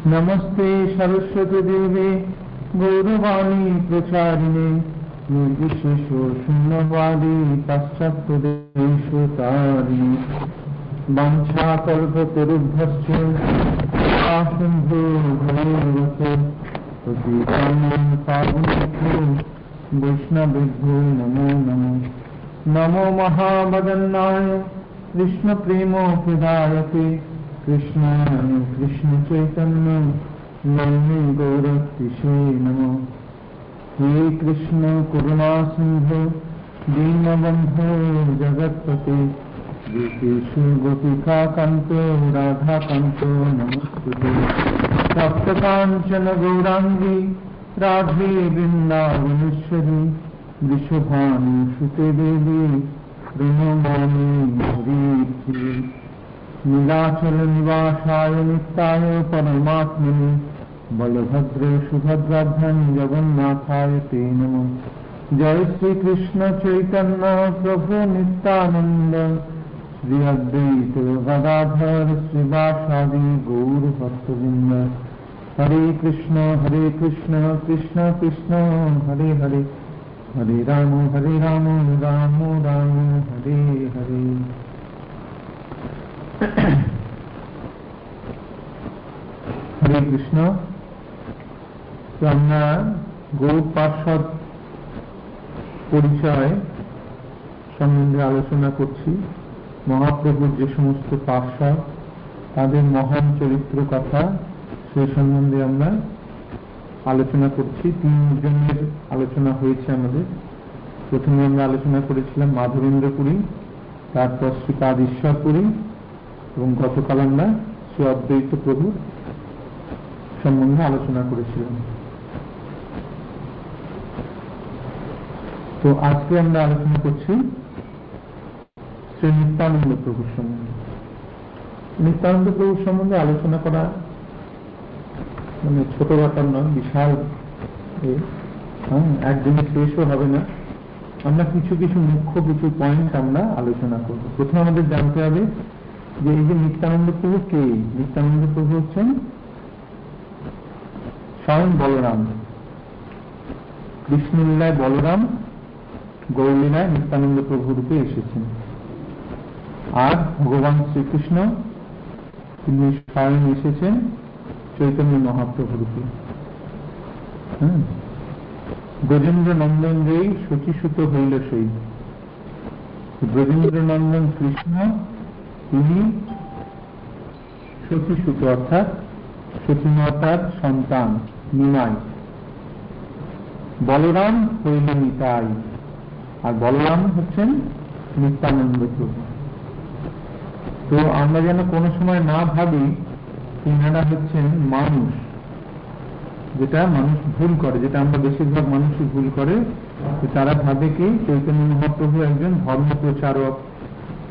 नमस्ते सरस्वती देवे गौरवाणी प्रचारिणे निर्विशेषो शून्यवादी पाश्चात्यदेशतारिणे वंशाकल्पतरुभ्यश्च सिन्धो भगवते प्रतीकानां पावनेभ्यो वैष्णवेभ्यो नमो नमो नमो महावदन्नाय कृष्णप्रेमोपदायते कृष्णाय कृष्णचैतन्य नन्मे गौरतिशे नमो हे कृष्ण करुणा सिंधु दीनबन्धो जगत्पते गोपेषु गोपिकान्तो राधाकान्तो नमस्ते सप्तकाञ्चन गौराङ्गी राधे वृन्दावनेश्वरी विश्वभानुसुते देवी प्रणमामि हरिप्रिये नीलाचल निवासाय नित्याय परमात्मने बलभद्र सुभद्राभ्यां जगन्नाथाय ते नमः। जय श्री कृष्ण चैतन्य प्रभु नित्यानंद श्री अद्वैत गदाधर श्रीवासादि गौर भक्तवृंद हरे कृष्ण हरे कृष्ण कृष्ण कृष्ण, हरे हरे। हरे राम हरे राम राम राम, हरे हरे। হরে কৃষ্ণ। আমরা গৌর পার্ষদ পরিচয় সম্বন্ধে আলোচনা করছি। মহাপ্রভুর যে সমস্ত পার্ষদ, তাদের মহান চরিত্র কথা, সে সম্বন্ধে আমরা আলোচনা করছি। তিনজনের আলোচনা হয়েছে আমাদের। প্রথমে আমরা আলোচনা করেছিলাম মাধবেন্দ্রপুরী, তারপর শ্রীপাদ ঈশ্বরপুরী এবং গতকাল আমরা শ্রী অদ্বৈত প্রভু সম্বন্ধে আলোচনা করেছিলাম। তো আজকে আমরা আলোচনা করছি শ্রী নিত্যানন্দ প্রভুর সম্বন্ধে। নিত্যানন্দ প্রভুর সম্বন্ধে আলোচনা করা মানে ছোট ব্যাপার নয়, বিশাল একদিনে শেষও হবে না। আমরা কিছু কিছু মুখ্য কিছু পয়েন্ট আমরা আলোচনা করব। প্রথমে আমাদের জানতে হবে যে এই যে নিত্যানন্দ প্রভু কে? নিত্যানন্দ প্রভু হচ্ছেন স্বয়ং বলরাম। কৃষ্ণলীলায় বলরাম, গৌরলীলায় নিত্যানন্দ প্রভু রূপে এসেছেন। আর ভগবান শ্রীকৃষ্ণ, তিনি স্বয়ং এসেছেন চৈতন্য মহাপ্রভু রূপে। ব্রজেন্দ্র নন্দন যেই শচীসূত হইল সেই। ব্রজেন্দ্র নন্দন কৃষ্ণ তিনি শচীসূত অর্থাৎ সতীমাতার সন্তান, নিমাই। বলরাম হইল নিতাই। আর বলরাম হচ্ছেন নিত্যানন্দ তো আমরা যেন কোনো সময় না ভাবি, তিনারা হচ্ছেন মানুষ, যেটা মানুষ ভুল করে, যেটা আমরা বেশিরভাগ মানুষই ভুল করে। তারা ভাবে কি, চৈতন্য মহাপ্রভু একজন ধর্ম প্রচারক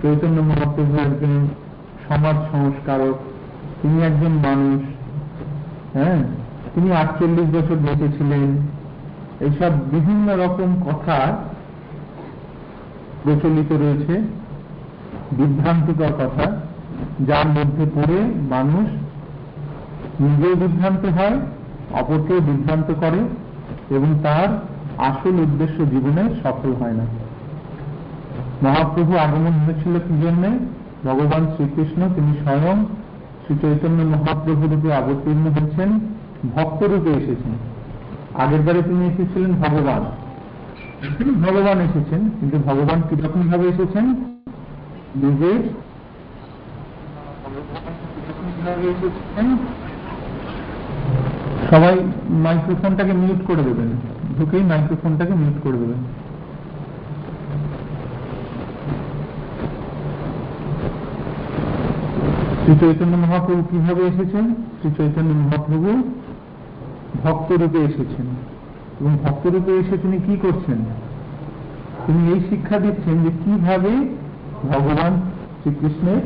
চৈতন্য মহাপ্রভু একজন সমাজ সংস্কারক, তিনি একজন মানুষ হ্যাঁ? তিনি আটচল্লিশ বছর বেঁচে ছিলেন এইসব বিভিন্ন রকম কথা প্রচলিত রয়েছে, বিভ্রান্তিকর কথা, যার মধ্যে পড়ে মানুষ নিজেও বিভ্রান্ত হয়, অপরকেও বিভ্রান্ত করে, এবং তার আসল উদ্দেশ্য জীবনে সফল হয় না। মহাপ্রভু আগমন হয়েছিল কি জন্যে? ভগবান শ্রীকৃষ্ণ, তিনি স্বয়ং শ্রী চৈতন্য মহাপ্রভু রূপে অবতীর্ণ হয়েছেন ভক্ত রূপে এসেছেন। আগের বারে তিনি এসেছিলেন ভগবান। ভগবান এসেছেন, কিন্তু ভগবান কীরকম ভাবে এসেছেন? নিজের সবাই মাইক্রোফোনটাকে মিউট করে দেবেন। ঢুকেই মাইক্রোফোনটাকে মিউট করে দেবেন। শ্রী চৈতন্য মহাপ্রভু কীভাবে এসেছেন? শ্রী চৈতন্য মহাপ্রভু ভক্ত রূপে এসেছেন। এবং ভক্ত রূপে এসে তিনি কি করছেন? তিনি এই শিক্ষা দিচ্ছেন যে কীভাবে ভগবান শ্রীকৃষ্ণের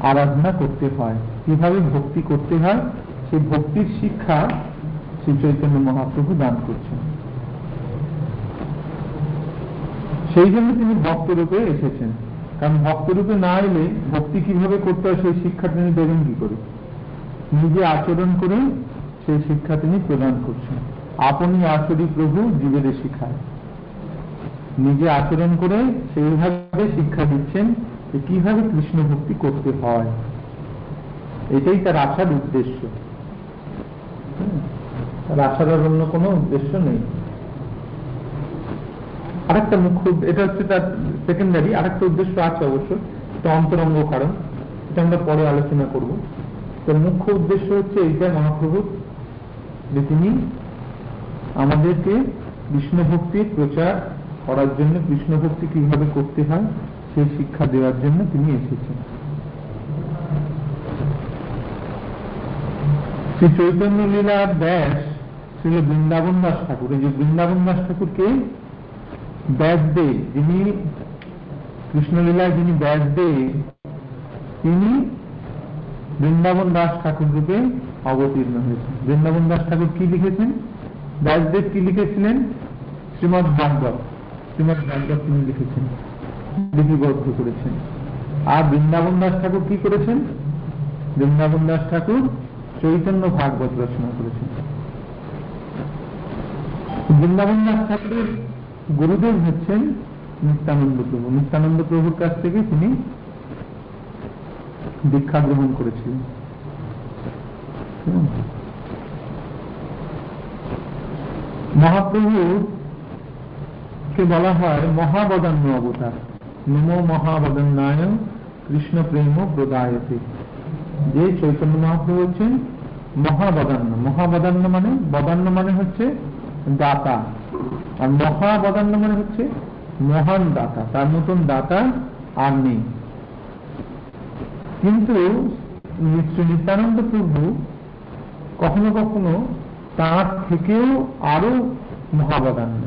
আরাধনা করতে হয়, কীভাবে ভক্তি করতে হয়, সেই ভক্তির শিক্ষা শ্রী চৈতন্য মহাপ্রভু দান করছেন। সেই জন্য তিনি ভক্ত রূপে এসেছেন। কারণ ভক্ত রূপে না এলে ভক্তি কীভাবে করতে হয় সেই শিক্ষা তিনি দেবেন কি করে? নিজে আচরণ করে সেই শিক্ষা তিনি প্রদান করছেন। আপনি আচরি প্রভু জীবের শিখায়। নিজে আচরণ করে সেইভাবে শিক্ষা দিচ্ছেন যে কীভাবে কৃষ্ণ ভক্তি করতে হয়। এটাই তার আসার উদ্দেশ্য। তার আসার অন্য কোনো উদ্দেশ্য নেই। আরেকটা মুখ্য এটা হচ্ছে তার সেকেন্ডারি আরেকটা উদ্দেশ্য আছে অবশ্য এটা অন্তরঙ্গ কারণ, এটা আমরা পরে আলোচনা করব। তো মুখ্য উদ্দেশ্য হচ্ছে এইটা মহাপ্রভুর যে তিনি আমাদেরকে কৃষ্ণ ভক্তির প্রচার করার জন্য কৃষ্ণ ভক্তি কীভাবে করতে হয়, সেই শিক্ষা দেওয়ার জন্য তিনি এসেছেন। শ্রী চৈতন্য লীলার ব্যাস ছিল বৃন্দাবন দাস ঠাকুর। এই যে বৃন্দাবন দাস ঠাকুরকে ব্যাসদেব, যিনি কৃষ্ণলীলায় যিনি ব্যাসদেব, তিনি বৃন্দাবন দাস ঠাকুর রূপে অবতীর্ণ হয়েছেন। বৃন্দাবন দাস ঠাকুর কি লিখেছেন? ব্যাসদেব কি লিখেছিলেন? শ্রীমৎ ভাগবত। শ্রীমৎ ভাগবত তিনি লিখেছেন। লিপিবদ্ধ করেছেন। আর বৃন্দাবন দাস ঠাকুর কি করেছেন? বৃন্দাবন দাস ঠাকুর চৈতন্য ভাগবত রচনা করেছেন। বৃন্দাবন দাস ঠাকুরের গুরুদেব হচ্ছেন নিত্যানন্দ প্রভু। নিত্যানন্দ প্রভুর কাছ থেকে তিনি দীক্ষা গ্রহণ করেছিলেন। হুম। মহাপ্রভু কে বলা হয় মহাবদান্য অবতার। নমো মহাবদান্নায় কৃষ্ণ প্রেম প্রদায়তে। যে চৈতন্য মহাপ্রভু হচ্ছেন মহাবদান্য মহাবদান্য মানে বদান্য মানে হচ্ছে দাতা। আর মহাবদান্য মানে হচ্ছে মহান দাতা, তার মতন দাতা আর নেই। কিন্তু শ্রী নিত্যানন্দ প্রভু কখনো কখনো তার থেকেও আরও মহাবদান্য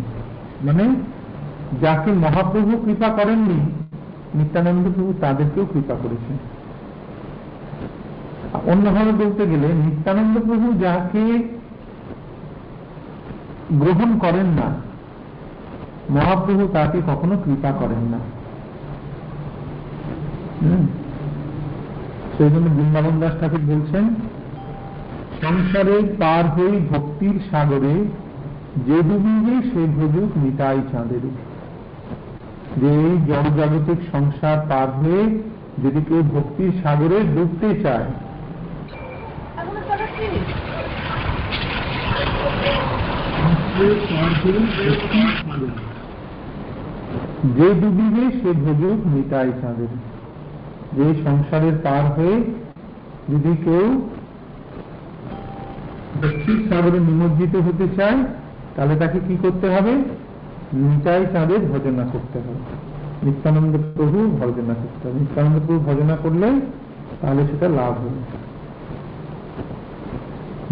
মানে যাকে মহাপ্রভু কৃপা করেননি, নিত্যানন্দ প্রভু তাদেরকেও কৃপা করেছেন। অন্যভাবে বলতে গেলে নিত্যানন্দ প্রভু যাকে গ্রহণ করেন না মহাপ্রভু তাকে কখনো কৃপা করেন না সেই জন্য বৃন্দাবন দাস ঠাকুর বলছেন, সংসারে পার হই ভক্তির সাগরে যে ডুবিবে সে ভোজুক নিতাই চাঁদের যে এই জড় জাগতিক সংসার পার হয়ে যদি কেউ ভক্তির সাগরে ডুবতে চায় এখনও কটা কি? যে ডুবিবে সে ভোজুক নিতাই চাঁদের যে সংসারের পার হয়ে যদি কেউ ভক্তির সাগরে নিমজ্জিত হতে চায়, তাহলে তাকে কি করতে হবে? নিতাই চাঁদের ভজনা করতে হবে। নিত্যানন্দ প্রভু ভজনা করতে হবে। নিত্যানন্দ প্রভু ভজনা করলে তাহলে সেটা লাভ হবে।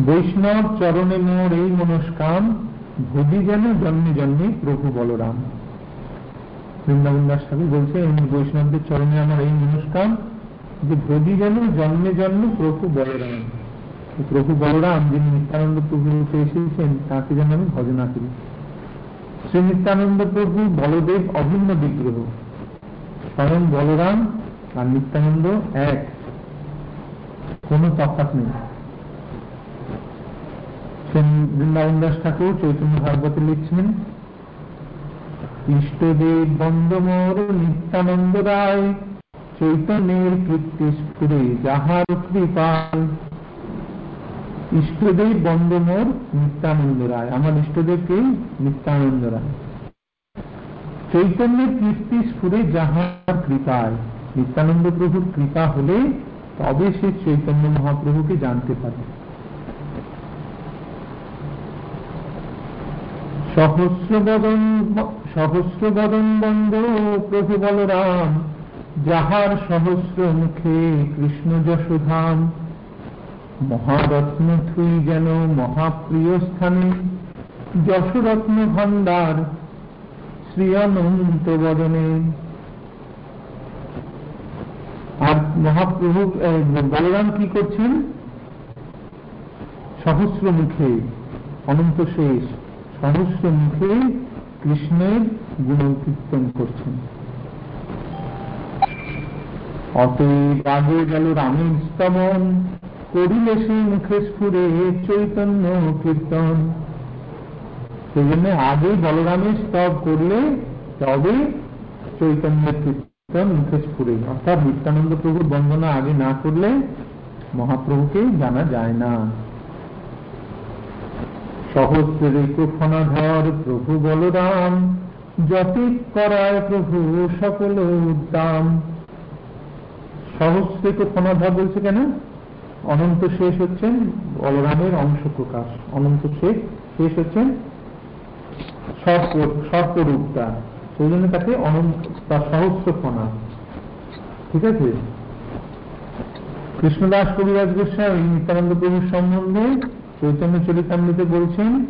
বৈষ্ণব চরণে মোর এই মনস্কাম ভুজি যেন জন্মে জন্মে প্রভু বলরাম। বৃন্দাবন দাস ঠাকুর বলছে, এই বৈষ্ণবদের চরণে আমার এই মনস্কাম, যে ভোজি যেন জন্মে জন্মে প্রভু বলরাম। প্রভু বলরাম যিনি নিত্যানন্দ প্রভু রূপে এসেছেন, তাকে যেন আমি ভজনা করি। শ্রী নিত্যানন্দ প্রভু বলদেব অভিন্ন বিগ্রহ। স্বয়ং বলরাম আর নিত্যানন্দ এক। কোনো তফাৎ নেই। বৃন্দাবন দাস ঠাকুর চৈতন্য ভাগবতে লিখছেন ইষ্টদেব বন্দমোর নিত্যানন্দ রায় চৈতন্যের কীর্তি স্ফুরে যাহার কৃপাল। ইষ্টদেব বন্দমোর নিত্যানন্দ রায়। আমার ইষ্টদেবকে নিত্যানন্দ রায়। চৈতন্যের কীর্তি স্ফুরে যাহার কৃপায় নিত্যানন্দ প্রভুর কৃপা হলে তবে সে চৈতন্য মহাপ্রভুকে জানতে পারে। সহস্র বদন সহস্র বদন বন্দ প্রভু বলরাম, যাহার সহস্র মুখে কৃষ্ণ যশোধাম। মহারত্ন থুই যেন মহাপ্রিয় স্থানে, যশরত্ন ভান্ডার শ্রী অনন্ত বদনে। আর মহাপ্রভু বলরাম কি করছেন? সহস্র মুখে, অনন্ত শেষ, সহস্র মুখে কৃষ্ণের গুণ কীর্তন করছেন। অতএব আগে গেল রামের স্তবন, করিলে সে মুখে স্ফুরে চৈতন্য কীর্তন। সেই জন্য আগে বলরামের স্তব করলে তবে চৈতন্যের কীর্তন মুখে স্ফুরে অর্থাৎ নিত্যানন্দ প্রভুর বন্দনা আগে না করলে মহাপ্রভুকে জানা যায় না। সহস্রের ফনাধর প্রভু বলরাম যতিক করায় প্রভু সকল উদ্দাম। সহস্রিক ফনাধর বলছে কেন? অনন্ত শেষ হচ্ছেন বলরামের অংশ প্রকাশ। অনন্ত শেষ শেষ হচ্ছেন সর্পরূপটা সেই জন্য তাকে অনন্ত তার সহস্র ফনা ঠিক আছে? কৃষ্ণদাস কবিরাজ গোস্বামী নিত্যানন্দ প্রভুর সম্বন্ধে চৈতন্য চরিতামৃতে বলছেন,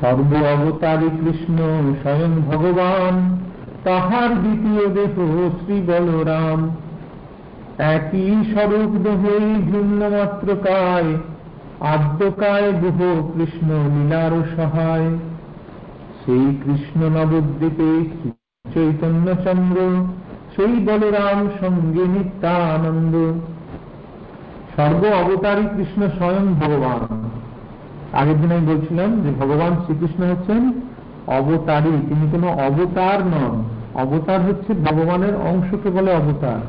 সর্ব অবতারী কৃষ্ণ স্বয়ং ভগবান, তাহার দ্বিতীয় দেহ শ্রী বলরাম। একই স্বরূপ দেহে ভিন্ন মাত্র কায়, আদ্যকায় গুহ কৃষ্ণ লীলার সহায়। সেই কৃষ্ণ নবদ্বীপে চৈতন্য চন্দ্র সেই বলরাম সঙ্গে নিত্যানন্দ। সর্ব অবতারী কৃষ্ণ স্বয়ং ভগবান। আগের দিন আমি বলছিলাম যে ভগবান শ্রীকৃষ্ণ হচ্ছেন অবতারী, তিনি কোনো অবতার নন। অবতার হচ্ছে ভগবানের অংশকে বলে অবতার।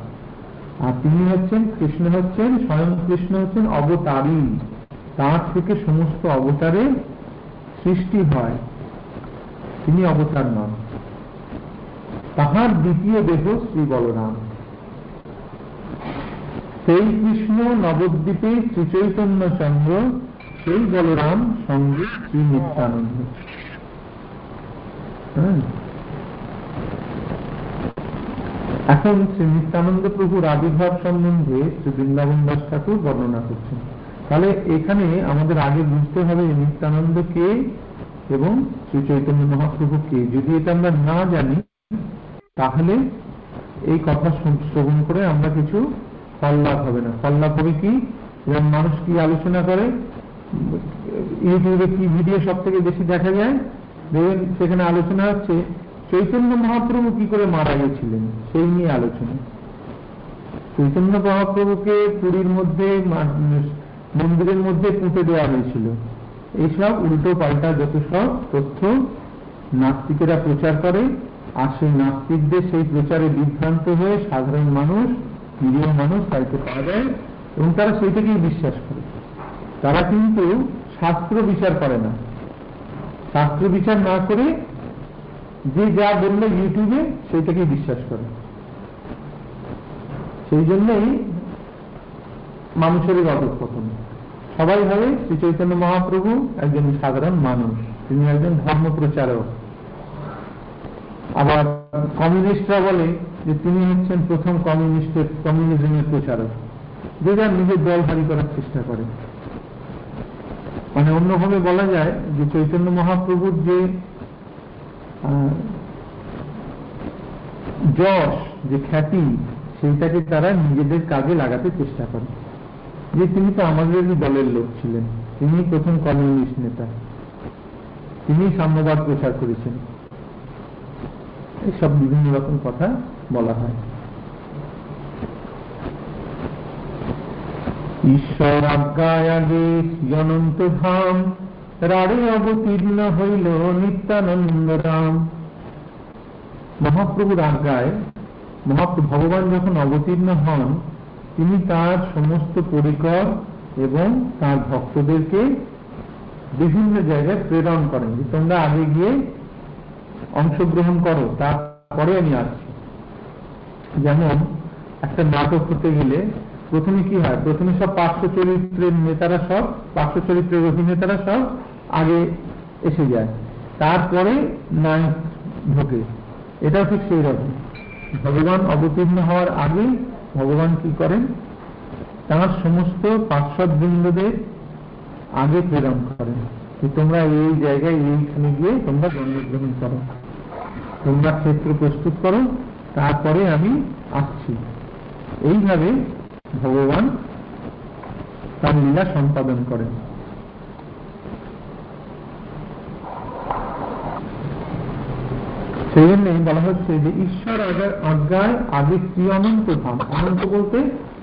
আর তিনি হচ্ছেন, কৃষ্ণ হচ্ছেন, স্বয়ং কৃষ্ণ হচ্ছেন অবতারী। তার থেকে সমস্ত অবতারের সৃষ্টি হয়। তিনি অবতার নন। তাহার দ্বিতীয় দেহ শ্রী বলরাম। সেই কৃষ্ণ নবদ্বীপে শ্রী চৈতন্য চন্দ্র, সেই বলরাম সঙ্গে শ্রী নিত্যানন্দ এখন শ্রী নিত্যানন্দ প্রভুর আবির্ভাব সম্বন্ধে শ্রী বৃন্দাবন দাস ঠাকুর বর্ণনা করছেন। তাহলে এখানে আমাদের আগে বুঝতে হবে নিত্যানন্দ কে এবং শ্রী চৈতন্য মহাপ্রভু কে যদি এটা আমরা না জানি, তাহলে এই কথা শ্রবণ করে আমরা কিছু ফল লাভ হবে না। ফল লাভ হবে কি? এবং মানুষ কি আলোচনা করে? ইউটিউবে কি ভিডিও সব থেকে বেশি দেখা যায়? দেখবেন সেখানে আলোচনা হচ্ছে, চৈতন্য মহাপ্রভু কি করে মারা গেছিলেন? সেই নিয়ে আলোচনা। চৈতন্য মহাপ্রভুকে পুরীর মধ্যে মন্দিরের মধ্যে পুঁতে দেওয়া হয়েছিল। এইসব উল্টো পাল্টা যত সব তথ্য নাস্তিকেরা প্রচার করে, আর সেই নাস্তিকদের সেই প্রচারে বিভ্রান্ত হয়ে সাধারণ মানুষ নিরীহ মানুষ তাইতে পাওয়া যায় এবং তারা সেইটাকেই বিশ্বাস করে। তারা কিন্তু শাস্ত্র বিচার করে না। শাস্ত্র বিচার না করে যে যা বলল ইউটিউবে সেইটাকেই বিশ্বাস করে। সেই জন্যই মানুষের অধঃপতন সবাই ভাবে শ্রী চৈতন্য মহাপ্রভু একজন সাধারণ মানুষ। তিনি একজন ধর্ম প্রচারক আবার কমিউনিস্টরা বলে যে তিনি হচ্ছেন প্রথম কমিউনিস্টের কমিউনিজমের প্রচারক। যে যার নিজের দল ভারী করার চেষ্টা করে মানে অন্যভাবে বলা যায় যে চৈতন্য মহাপ্রভুর যে যশ, যে খ্যাতি, সেইটাকে তারা নিজেদের কাজে লাগাতে চেষ্টা করে যে তিনি তো আমাদেরই দলের লোক ছিলেন। তিনি প্রথম কমিউনিস্ট নেতা। তিনি সাম্যবাদ প্রচার করেছেন। এইসব বিভিন্ন রকম কথা বলা হয়। ঈশ্বর আজ্ঞায় ধাম রাড়ে অবতীর্ণ হইল নিত্যানন্দ রাম মহাপ্রভুর আজ্ঞায়, মহাপ্রভু ভগবান যখন অবতীর্ণ হন, তিনি তার সমস্ত পরিকর এবং তার ভক্তদেরকে বিভিন্ন জায়গায় প্রেরণ করেন তোমরা আগে গিয়ে অংশগ্রহণ করো, তারপরে আমি আসছি। যেমন একটা নাটক হতে গেলে প্রথমে কি হয়? প্রথমে সব পার্শ্ব চরিত্রের নেতারা সব, পার্শ্ব চরিত্রের অভিনেতারা সব আগে এসে যায়। তারপরে নায়ক ঢোকে। এটাও ঠিক সেই রকম ভগবান অবতীর্ণ হওয়ার আগে ভগবান কি করেন? তার সমস্ত পার্শ্বদ বৃন্দদের আগে প্রেরণ করেন। তোমরা এই জায়গায় এইখানে গিয়ে তোমরা জন্মগ্রহণ করো। তোমরা ক্ষেত্র প্রস্তুত করো, তারপরে আমি আসছি। এইভাবে ভগবান তার লীলা সম্পাদন করেন। সেই জন্যই বলা হচ্ছে যে ঈশ্বর আজ্ঞায় আগে কি অনন্ত ধাম? অনন্ত বলতে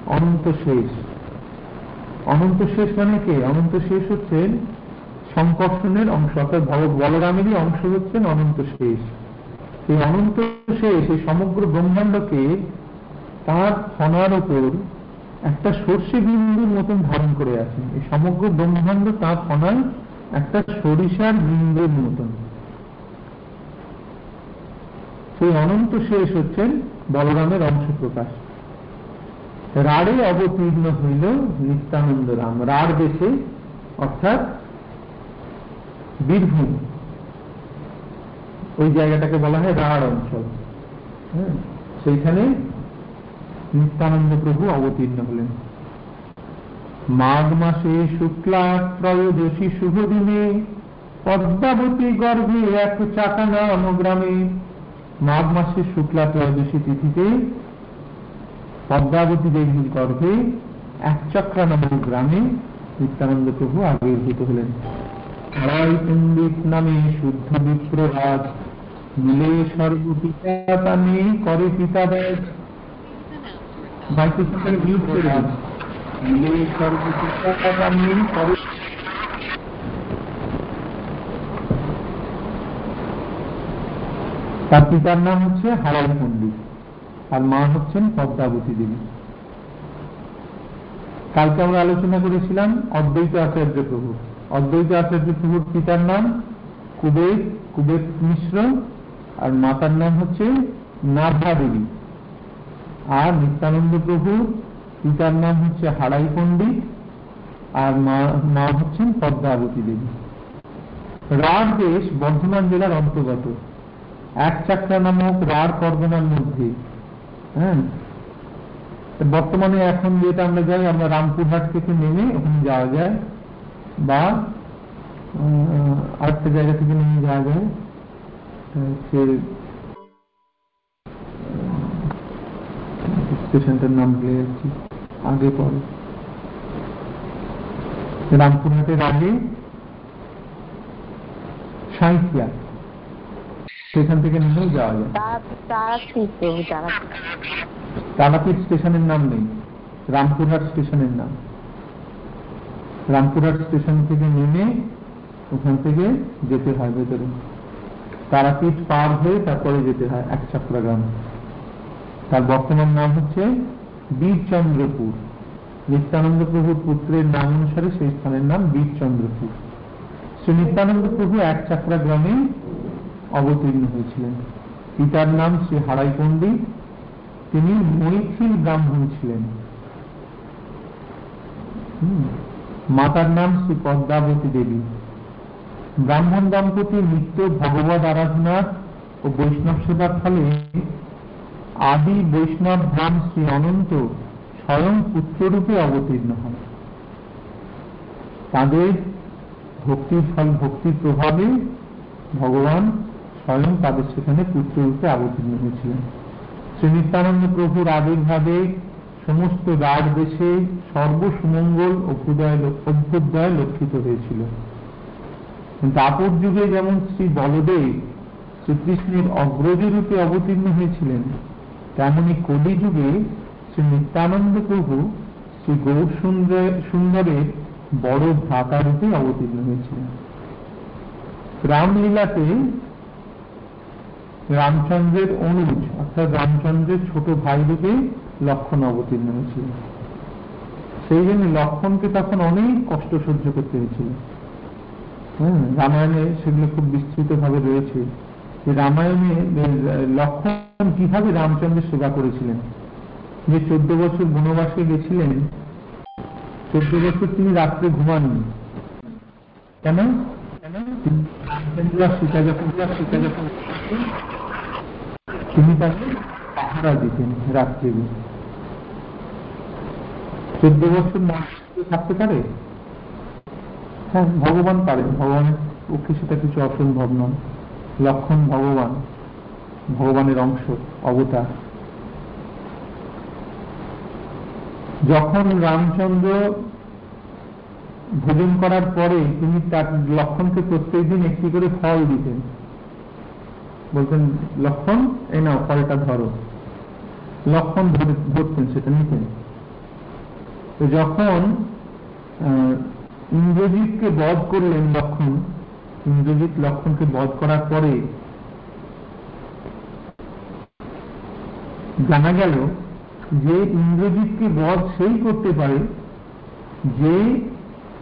অনন্ত শেষ। অনন্ত শেষ মানে কে? অনন্ত শেষ হচ্ছেন সংকর্ষণের অংশ, অর্থাৎ বলরামেরই অংশ হচ্ছেন অনন্ত শেষ। এই অনন্ত শেষ এই সমগ্র ব্রহ্মাণ্ডকে তার ফনার ওপর একটা সর্ষে বিন্দুর মতন ধারণ করে আছেন এই সমগ্র ব্রহ্মাণ্ড তার ফনায় একটা সরিষার বিন্দুর মতন। সেই অনন্ত শেষ হচ্ছেন বলরামের অংশ প্রকাশ রাড়ে অবতীর্ণ হইল নিত্যানন্দ রাম। রাড় দেশে, অর্থাৎ বীরভূম। ওই জায়গাটাকে বলা হয় রাড় অঞ্চল। হ্যাঁ, সেইখানে নিত্যানন্দ প্রভু অবতীর্ণ হলেন। মাঘ মাসে শুক্লা ত্রয়োদশী শুভ দিনে পদ্মাবতী গর্ভে এক চাকা নাম গ্রামে মাঘ মাসের শুক্লা ত্রয়োদশী তিথিতে পদ্মাবতী দেবীর গর্ভে এক চক্রা নামক গ্রামে নিত্যানন্দ প্রভু আবির্ভূত হলেন। আড়াই পণ্ডিত নামে শুদ্ধ বিপ্ররাজ মিলে সর্বপিতা করে করে তার পিতার নাম হচ্ছে হারাই পণ্ডিত। আর মা হচ্ছেন পদ্মাবতী দেবী। কালকে আমরা আলোচনা করেছিলাম অদ্বৈত আচার্য প্রভু অদ্বৈত আচার্য প্রভুর পিতার নাম কুবের কুবের মিশ্র আর মাতার নাম হচ্ছে নাভা দেবী। আর নিত্যানন্দ প্রভু, পিতার নাম হচ্ছে হারাই পণ্ডিত, আর মা হচ্ছেন পদ্মাবতী দেবী। রাঢ় দেশ বর্ধমান জেলার অন্তর্গত। এক চাকরা নামক রাঢ় পরগনার মধ্যে। হ্যাঁ? বর্তমানে এখন যেটা আমরা যাই, আমরা রামপুরহাট থেকে নেমে ওখানে যাওয়া যায়, বা আরেকটা জায়গা থেকে নেমে যাওয়া যায়। স্টেশনটার নাম ভুলে যাচ্ছি। আগে পরে। রামপুরহাটের আগে সাঁইথিয়া। সেখান থেকে যাওয়া যায়। তারাপীঠ স্টেশনের নাম নেই। রামপুরহাট স্টেশনের নাম। রামপুরহাট স্টেশন থেকে নেমে ওখান থেকে যেতে হয় ভেতরে। তারাপীঠ পার হয়ে তারপরে যেতে হয়, এক চক্রা গ্রাম তার বর্তমান নাম হচ্ছে বীরচন্দ্রপুর। নিত্যানন্দ প্রভুর পুত্রের নাম অনুসারে সেই স্থানের নাম বীরচন্দ্রপুর। শ্রী নিত্যানন্দ প্রভু এক চাকরা গ্রামে অবতীর্ণ হয়েছিলেন। পিতার নাম শ্রী হারাই পণ্ডিত। তিনি মৈথিল ব্রাহ্মণ ছিলেন। মাতার নাম শ্রী পদ্মাবতী দেবী। ব্রাহ্মণ দম্পতি নিত্য ভগবত আরাধনা ও বৈষ্ণব সেবার ফলে আদি বৈষ্ণব ধাম শ্রী অনন্ত স্বয়ং পুত্ররূপে অবতীর্ণ হন। তাদের ভক্তির ফল ভক্তির প্রভাবে ভগবান স্বয়ং তাদের সেখানে পুত্ররূপে অবতীর্ণ হয়েছিলেন। শ্রী নিত্যানন্দ প্রভুর আবির্ভাবে সমস্ত রাজ দেশে সর্বসুমঙ্গল অভ্যুদয় অভ্যুদয় লক্ষিত হয়েছিল। দাপর যুগে যেমন শ্রী বলদেব শ্রীকৃষ্ণের অগ্রজ রূপে অবতীর্ণ হয়েছিলেন, তেমনি কলি যুগে শ্রী নিত্যানন্দ প্রভু শ্রী গৌর সুন্দরের বড় ভ্রাতা রূপে অবতীর্ণ হয়েছিলেন। রামলীলাতে রামচন্দ্রের অনুজ, অর্থাৎ রামচন্দ্রের ছোট ভাই রূপে লক্ষণ অবতীর্ণ হয়েছিল সেই জন্য লক্ষণকে তখন অনেক কষ্ট সহ্য করতে হয়েছিল। হ্যাঁ রামায়ণে সেগুলো খুব বিস্তৃত ভাবে রয়েছে। যে রামায়ণে লক্ষণ কীভাবে রামচন্দ্রের সেবা করেছিলেন? যে চোদ্দ বছর বনবাসে গেছিলেন, চোদ্দ বছর তিনি রাত্রে ঘুমাননি। কেন? সীতা যখন সীতা যখন তিনি তাকে পাহারা দিতেন রাত্রে চোদ্দ বছর না থাকতে পারে? হ্যাঁ ভগবান পারেন ভগবানের পক্ষে সেটা কিছু অসম্ভব নয়। লক্ষণ ভগবান। ভগবানের অংশ, অবতার। যখন রামচন্দ্র ভোজন করার পরে তিনি তার লক্ষণকে প্রত্যেক দিন একটি করে ফল দিতেন। বলতেন, লক্ষণ, এই নাও, ফলটা ধরো। লক্ষণ ধরে- ধরতেন, সেটা নিতেন। তো যখন ইন্দ্রজিৎকে বধ করলেন লক্ষণ। ইন্দ্রজিৎ লক্ষণকে বধ করার পরে জানা গেল যে ইন্দ্রজিৎকে বধ সেই করতে পারে যে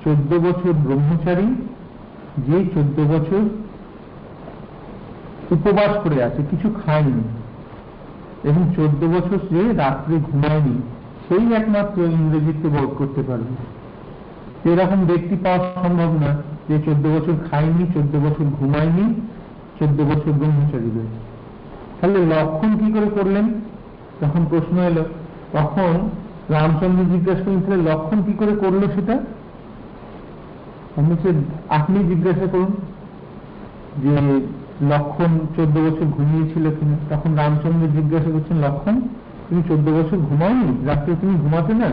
চোদ্দ বছর ব্রহ্মচারী, যে চোদ্দ বছর উপবাস করে আছে, কিছু খায়নি এবং চোদ্দ বছর সে রাত্রে ঘুমায়নি, সেই একমাত্র ইন্দ্রজিৎকে বধ করতে পারবে। এরকম ব্যক্তি পাওয়া সম্ভব না যে চোদ্দ বছর খায়নি, চোদ্দ বছর ঘুমায়নি, চোদ্দ বছর ব্রহ্মচারী রয়েছে তাহলে লক্ষণ কি করে করলেন? তখন প্রশ্ন এলো তখন রামচন্দ্র জিজ্ঞাসা করলেন, তাহলে লক্ষণ কি করে করল সেটা? আপনি জিজ্ঞাসা করুন যে লক্ষণ চোদ্দ বছর ঘুমিয়েছিল কিনা। তখন রামচন্দ্র জিজ্ঞাসা করছেন, লক্ষণ, তুমি চোদ্দ বছর ঘুমাওনি? রাত্রে তুমি ঘুমাতে না?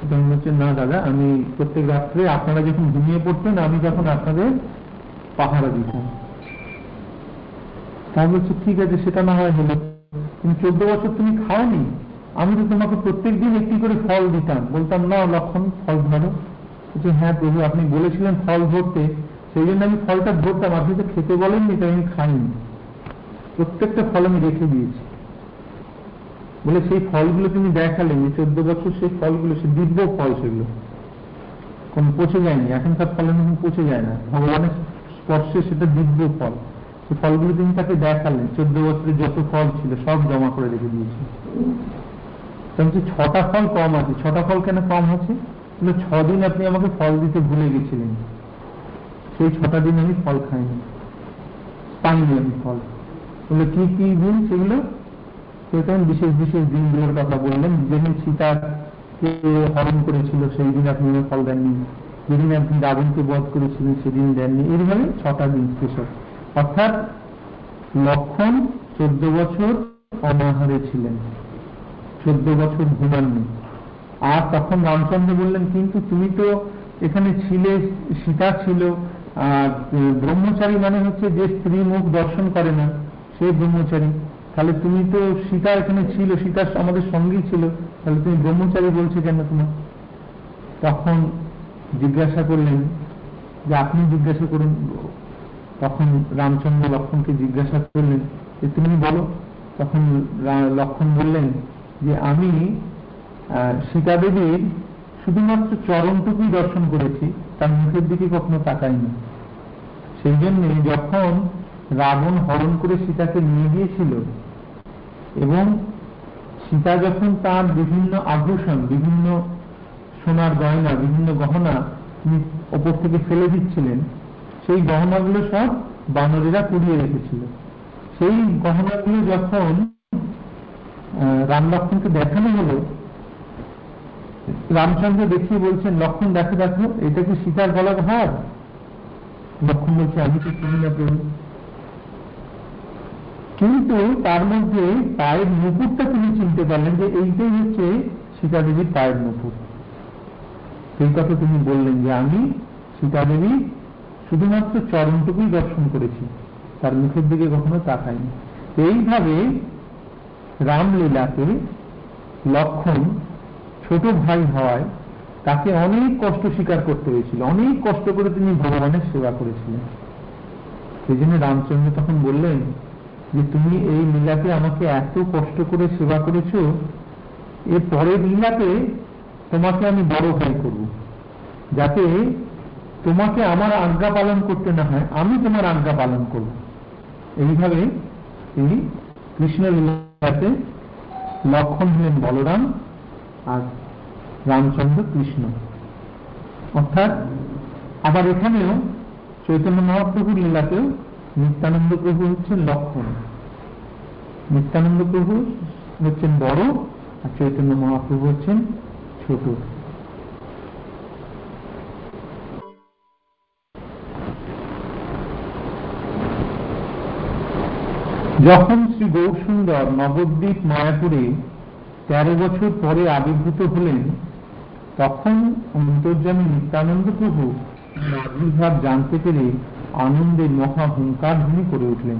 তখন বলছেন না দাদা আমি প্রত্যেক রাত্রে আপনারা যখন ঘুমিয়ে পড়তেন, আমি তখন আপনাদের পাহারা দিতাম। তাই বলছে, ঠিক আছে, সেটা না হয় হলো। তুমি চোদ্দ বছর তুমি খাওনি? আমি তো তোমাকে প্রত্যেক দিন একটি করে ফল দিতাম। বলতাম, না, লক্ষণ, ফল ধরো। বলছে হ্যাঁ প্রভু, আপনি বলেছিলেন ফল ধরতে। সেই জন্য আমি ফলটা ধরতাম। আপনি তো খেতে বলেননি, তাই আমি খাইনি। প্রত্যেকটা ফল আমি রেখে দিয়েছি। বলে সেই ফলগুলো তুমি দেখালে যে চোদ্দ বছর সেই ফলগুলো, সে দিব্য ফল সেগুলো। কোন পচে যায়নি এখনকার ফলের মধ্যে পচে যায় না। ভগবানের স্পর্শে সেটা দিব্য ফল। সেই ফলগুলো তিনি তাকে দেখালেন, চোদ্দ বছরে যত ফল ছিল সব জমা করে রেখে দিয়েছে বলছে ছটা ফল কম আছে। ছটা ফল কেন কম আছে? বলে দিন আপনি আমাকে ফল দিতে ভুলে গেছিলেন। সেই ছটা দিন আমি ফল খাইনি। পাইনি আমি ফল। বলে কি কি দিন সেগুলো? সেখানে বিশেষ বিশেষ দিনগুলোর কথা বললেন। যেদিন সীতাকে হরণ করেছিল সেই দিন আপনি ফল দেননি। যেদিন আপনি রাবণকে বধ করেছিলেন, সেদিন দেননি। এইভাবে ছটা দিন স্পেশাল অর্থাৎ লক্ষণ চোদ্দ বছর অনাহারে ছিলেন। চোদ্দ বছর ঘুমাননি। আর তখন রামচন্দ্র বললেন, কিন্তু তুমি তো এখানে ছিলে, সীতা ছিল। আর ব্রহ্মচারী মানে হচ্ছে যে স্ত্রী মুখ দর্শন করে না, সে ব্রহ্মচারী। তাহলে তুমি তো সীতা এখানে ছিল, সীতা আমাদের সঙ্গেই ছিল। তাহলে তুমি ব্রহ্মচারী বলছো কেন তোমার? তখন জিজ্ঞাসা করলেন যে, আপনি জিজ্ঞাসা করুন। তখন রামচন্দ্র লক্ষণকে জিজ্ঞাসা করলেন যে, তুমি বলো। তখন লক্ষণ বললেন যে, আমি সীতা দেবীর শুধুমাত্র চরণটুকুই দর্শন করেছি, তার মুখের দিকে কখনো তাকাইনি। সেই জন্য যখন রাবণ হরণ করে সীতাকে নিয়ে গিয়েছিল এবং সীতা যখন তার বিভিন্ন আভূষণ বিভিন্ন সোনার গয়না, বিভিন্ন গহনা তিনি ওপর থেকে ফেলে দিচ্ছিলেন, সেই গহনাগুলো সব বানরেরা কুড়িয়ে রেখেছিল। সেই গহনাগুলো যখন রাম লক্ষণকে দেখানো হলো, রামচন্দ্র দেখিয়ে বলছেন, লক্ষণ, দেখো দেখো, এটা কি সীতার গলার হার? লক্ষণ বলছে, আমি তো চিনি না কিন্তু তার মধ্যে পায়ের নুপুরটা তিনি চিনতে পারলেন যে এইটাই হচ্ছে সীতা দেবীর পায়ের নুপুর সেই কথা তিনি বললেন যে আমি সীতা দেবী শুধুমাত্র চরণটুকুই দর্শন করেছি, তার মুখের দিকে কখনো তাকাইনি। এইভাবে রামলীলাকে লক্ষণ ছোট ভাই হওয়ায় তাকে অনেক কষ্ট স্বীকার করতে হয়েছিল, অনেক কষ্ট করে তিনি ভগবানের সেবা করেছিলেন। সেই জন্য রামচন্দ্র তখন বললেন যে তুমি এই লীলাতে আমাকে এত কষ্ট করে সেবা করেছ, এর পরের লীলাতে তোমাকে আমি বড় ভাই করব। যাতে তোমাকে আমার আজ্ঞা পালন করতে না হয়, আমি তোমার আজ্ঞা পালন করব। এইভাবে তিনি কৃষ্ণ লীলাতে লক্ষণ হলেন বলরাম আর রামচন্দ্র কৃষ্ণ। অর্থাৎ আবার এখানেও চৈতন্য মহাপ্রভুর লীলাতেও নিত্যানন্দ প্রভু হচ্ছেন লক্ষণ। নিত্যানন্দ প্রভু হচ্ছেন বড়, আর চৈতন্য মহাপ্রভু হচ্ছেন ছোট। যখন শ্রী গৌরসুন্দর নবদ্বীপ মায়াপুরে তেরো বছর পরে আবির্ভূত হলেন, তখন অন্তর্যামী নিত্যানন্দ প্রভু আবির্ভাব জানতে পেরে আনন্দে মহা হুঙ্কার ধ্বনি করে উঠলেন।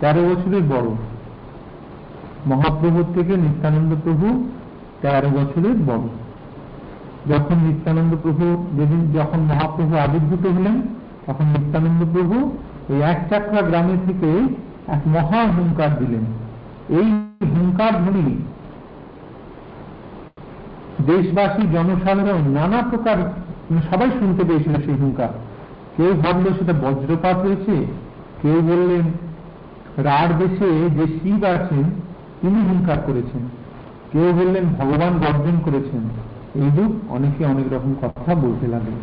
তেরো বছরের বড়। মহাপ্রভুর থেকে নিত্যানন্দ প্রভু তেরো বছরের বড়। যখন নিত্যানন্দ প্রভু যেদিন যখন মহাপ্রভু আবির্ভূত হলেন, তখন নিত্যানন্দ প্রভু এই এক চাকরা গ্রামে থেকে এক মহা হুঙ্কার দিলেন। এই হুঙ্কার ধ্বনি দেশবাসী, জনসাধারণ নানা প্রকার মানে সবাই শুনতে পেয়েছিল সেই হুঙ্কার। কেউ ভাবলো সেটা বজ্রপাত হয়েছে, কেউ বললেন, রার দেশে যে শিব আছেন, তিনি হুঙ্কার করেছেন। কেউ বললেন, ভগবান গর্জন করেছেন। এইরূপ অনেকে অনেক রকম কথা বলতে লাগলেন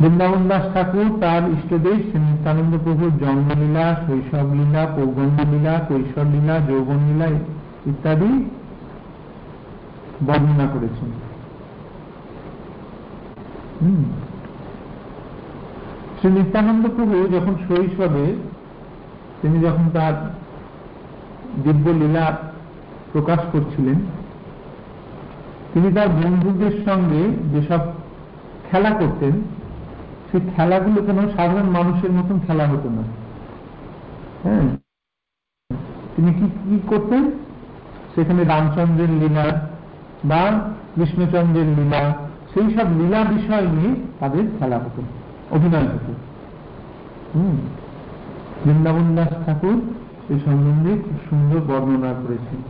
বৃন্দাবন দাস ঠাকুর, তার ইষ্টদেশ নিত্যানন্দ প্রভুর জন্মলীলা শৈশব লীলা পৌগণ্ড লীলা কৈশোর লীলা যৌবন লীলা ইত্যাদি বর্ণনা করেছেন। শ্রী নিত্যানন্দ প্রভু যখন শৈশবে, তিনি যখন তার দিব্য লীলা প্রকাশ করছিলেন, তিনি তার বন্ধুদের সঙ্গে যেসব খেলা করতেন, সেই খেলাগুলো কোনো সাধারণ মানুষের মতন খেলা হতো না। হ্যাঁ? তিনি কি কি করতেন? সেখানে রামচন্দ্রের লীলা বা কৃষ্ণচন্দ্রের লীলা সেই সব লীলা বিষয় নিয়ে তাদের খেলা হতো, অভিনয় হতো। হম। বৃন্দাবন দাস ঠাকুর এই সম্বন্ধে খুব সুন্দর বর্ণনা করেছেন।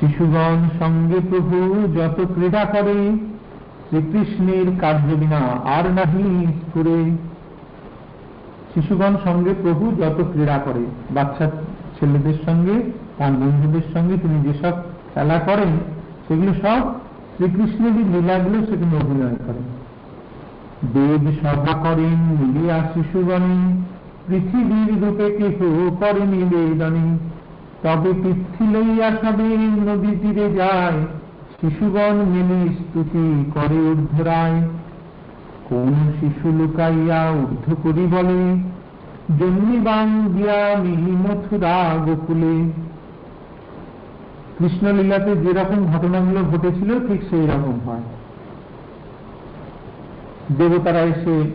শিশুগণ সঙ্গে প্রভু যত ক্রীড়া করে, শ্রীকৃষ্ণের কার্য বিনা আর নাহি করে। শিশুগণ সঙ্গে প্রভু যত ক্রীড়া করে, বাচ্চা ছেলেদের সঙ্গে, তার বন্ধুদের সঙ্গে তিনি যেসব খেলা করেন, সেগুলো সব শ্রীকৃষ্ণেরই লীলাগুলো সেখানে অভিনয় করেন। দেব সভা করেন মিলিয়া শিশুগণে পৃথিবীর রূপে কেহ করে নিবেদনে তবে পৃথ্বী লইয়া সবে নদী তীরে যায়, শিশুগণ মেনে স্তুতি করে ঊর্ধ্বরায়। কোন শিশু লুকাইয়া ঊর্ধ্ব করি বলে জন্মিবাং দিয়ামি মথুরা গোকুলে। কৃষ্ণলীলাতে যেরকম ঘটনাগুলো ঘটেছিল, ঠিক সেই রকম হয়। দেবতারা এসে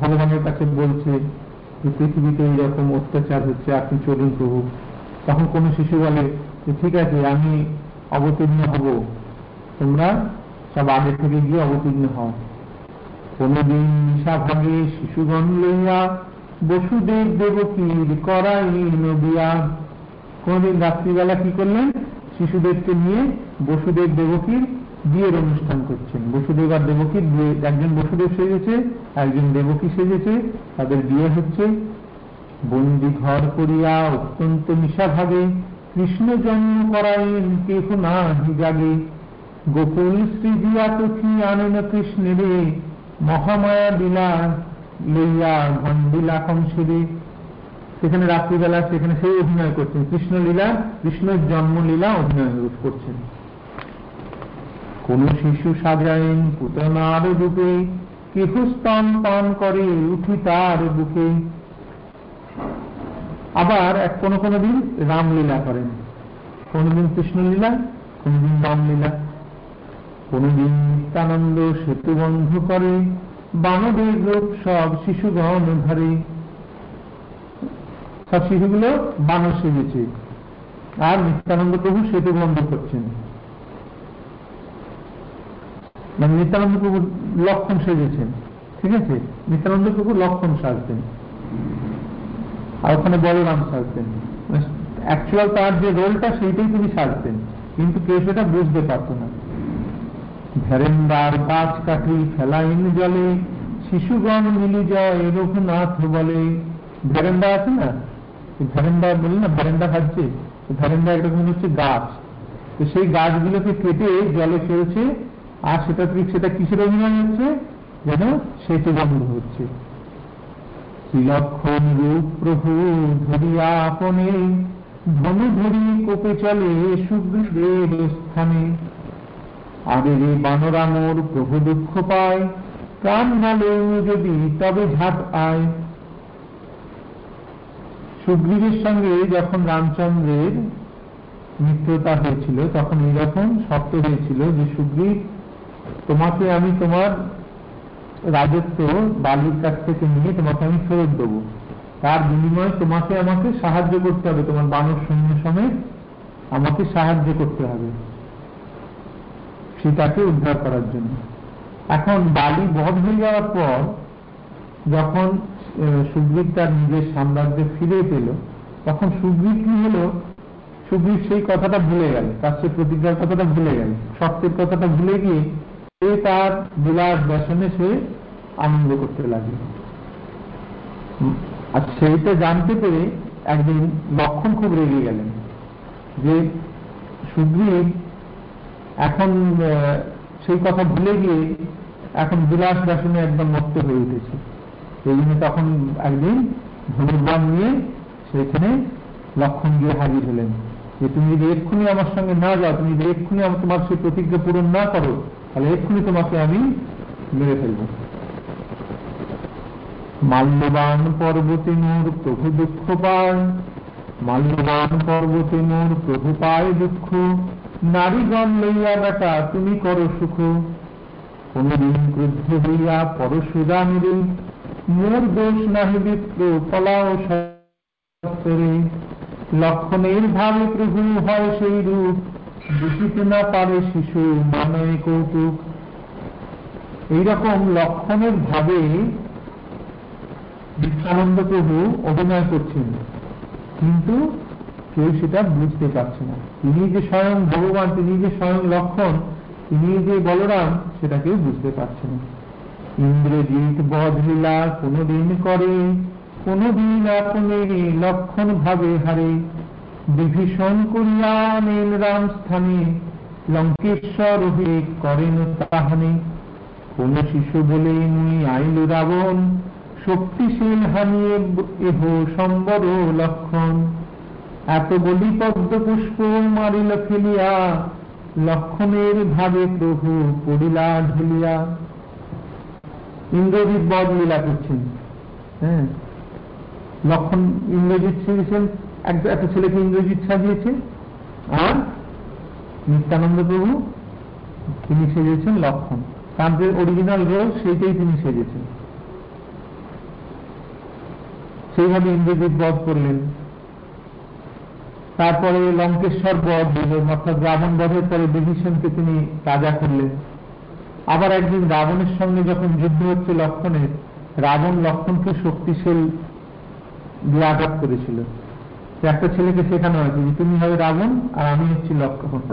ভগবানের কাছে বলছে যে পৃথিবীতে এইরকম অত্যাচার হচ্ছে, আপনি চলুন প্রভু। তখন কোন শিশু বলে, যে ঠিক আছে, আমি অবতীর্ণ হব। তোমরা সব আগে থেকে গিয়ে অবতীর্ণ হও। কোনদিন নিশা ভাগে শিশুগণ লইয়া, বসুদেব দেবকীর করাই নবিয়া কোনদিন রাত্রিবেলা কি করলেন? শিশুদেরকে নিয়ে বসুদেব দেবকীর বিয়ের অনুষ্ঠান করছেন। বসুদেব আর দেবকীর বিয়ে, একজন বসুদেব সেজেছে, একজন দেবকী সেজেছে। তাদের বিয়ে হচ্ছে বন্দি ঘর করিয়া অত্যন্ত নিশাভাবে, কৃষ্ণ জন্ম করাইন কেহ না জাগে। গোকুল শ্রীজিয়া তথি আনেন কৃষ্ণেরে, মহামায়া লীলা লইয়া গন্ডিলা কংসেরে। সেখানে রাত্রিবেলা, সেখানে সেই অভিনয় করছেন। কৃষ্ণ লীলা কৃষ্ণের জন্মলীলা অভিনয় করছেন। কোন শিশু সাজাইন পুতনার রূপে, কেহ স্তন পান করে উঠি তার বুকে। আবার এক কোনো কোনো দিন রামলীলা করেন। কোনদিন কৃষ্ণলীলা কোনদিন রামলীলা। কোনদিন নিত্যানন্দ সেতু বন্ধ করে বানবের রূপ সব শিশুগণ ধরে। সব শিশুগুলো বানর সেজেছে। আর নিত্যানন্দ প্রভু সেতু বন্ধ করছেন। মানে নিত্যানন্দ প্রভু লক্ষণ সেজেছেন। ঠিক আছে? নিত্যানন্দ প্রভু লক্ষণ সাজতেন। আর ওখানে বলরাম সাজতেন। অ্যাকচুয়াল তার যে রোলটা সেইটাই তিনি সাজতেন। কিন্তু কেউ সেটা বুঝতে পারত না। ভেরেন্দার গাছ কাঠি ফেলাইন জলে, শিশুগণ মিলি যায় রঘুনাথ বলে। ভেরেন্ডা আছে না? ভেরেন্ডা বলি না ভেরেন্ডা খাচ্ছে ভেরেন্ডা একটা হচ্ছে গাছ। তো সেই গাছগুলোকে কেটে জলে ফেলছে, আর সেটা ঠিক সেটা কিসের অভিনয় হচ্ছে? যেন সেতু বন্ধ হচ্ছে। ত্রিলক্ষণ রূপ প্রভু ধরিয়া আপনে, ধনু ধরি কোপে চলে সুগ্রীবের স্থানে। আগে রে বানরামোর প্রভু দুঃখ পায়, প্রাণ ভালো যদি তবে ঝাঁপ আয়। সুগ্রীবের সঙ্গে যখন রামচন্দ্রের মিত্রতা হয়েছিল, তখন এইরকম শর্ত হয়েছিল যে, সুগ্রীব, তোমাকে আমি তোমার রাজত্ব বালির কাছ থেকে নিয়ে তোমাকে আমি ফেরত দেবো। তার বিনিময়ে তোমাকে আমাকে সাহায্য করতে হবে। তোমার বানর সৈন্য সমেত আমাকে সাহায্য করতে হবে সীতাকে উদ্ধার করার জন্য। এখন বালি বধ হয়ে যাওয়ার পর যখন সুগ্রীব তার নিজের সাম্রাজ্যে ফিরে পেল। তখন সুগ্রীব কি হলো? সুগ্রীব সেই কথাটা ভুলে গেল, তার সে প্রতিজ্ঞার কথাটা ভুলে গেল। সত্যের কথাটা ভুলে গিয়ে সে তার বিলাস ব্যসনে সে আনন্দ করতে লাগল। আর সেইটা জানতে পেরে একদিন লক্ষণ খুব রেগে গেলেন যে সুগ্রীব এখন সেই কথা ভুলে গিয়ে এখন বিলাস ব্যসনে একদম মত্ত হয়ে উঠেছে। এই জন্য তখন একদিন ধনুর্বান নিয়ে সেখানে লক্ষণ গিয়ে হাজির হলেন যে তুমি যদি এক্ষুনি আমার সঙ্গে না যাও, তুমি যদি এক্ষুনি আমার তোমার সেই প্রতিজ্ঞা পূরণ না করো, তাহলে এক্ষুনি তোমাকে আমি মেরে ফেলব। মাল্যবান পর্বতে মোর প্রভু দুঃখ পায়, মাল্যবান পর্বতে মোর প্রভু পায় দুঃখ। নারীগণ লইয়া বেটা, তুমি করো সুখ। কোনদিন ক্রুদ্ধ হইয়া পরশুরা মেরে মোর দোষ নাহি বিপ্র পলাও সরে লক্ষণের ভাবে প্রভু হয় সেই রূপ, বুঝিতে না পারে শিশু মানয় কৌতুক। এইরকম লক্ষণের ভাবে বিশ্বনন্দ প্রভু অভিনয় করছেন। কিন্তু কেউ সেটা বুঝতে পারছে না। তিনি যে স্বয়ং ভগবান, তিনি যে স্বয়ং লক্ষণ, তিনি যে বলরাম, সেটা কেউ বুঝতে পারছে না। ইন্দ্রজিৎ বধলীলা কোনদিন করে, কোনদিন আপনি লক্ষণ ভাবে হারে। বিভীষণ করিয়া নেন রাম স্থানে, লঙ্কেশ্বর হয়ে করেন তাহানে। কোন শিশু বলে মুই আইল রাবণ, শক্তিশীল হানিয়ে এহ সম্বর লক্ষণ। এত বলি পদ্ম পুষ্প মারিল ফেলিয়া, লক্ষণের ভাবে প্রভু পড়িলা ঢুলিয়া। ইন্দ্রজিৎ বধ লীলা করছেন। হ্যাঁ? লক্ষণ ইন্দ্রজিৎ সেজেছেন একটা ছেলেকে ইন্দ্রজিৎ সাজিয়েছে, আর নিত্যানন্দ প্রভু তিনি সেজেছেন লক্ষণ। তার যে অরিজিনাল রোল সেইটাই তিনি সেজেছেন। সেইভাবে ইন্দ্রজিৎ বধ করলেন। তারপরে লঙ্কেশ্বর বধ দিলেন অর্থাৎ রাবণ বধের পরে বিভীষণকে তিনি রাজা করলেন। আবার একদিন রাবণের সঙ্গে যখন যুদ্ধ হচ্ছে লক্ষণের রাবণ লক্ষণকে শক্তিশীল দিয়ে আঘাত করেছিল। একটা ছেলেকে শেখানো হয়েছে যে তুমি হবে রাবণ আর আমি হচ্ছি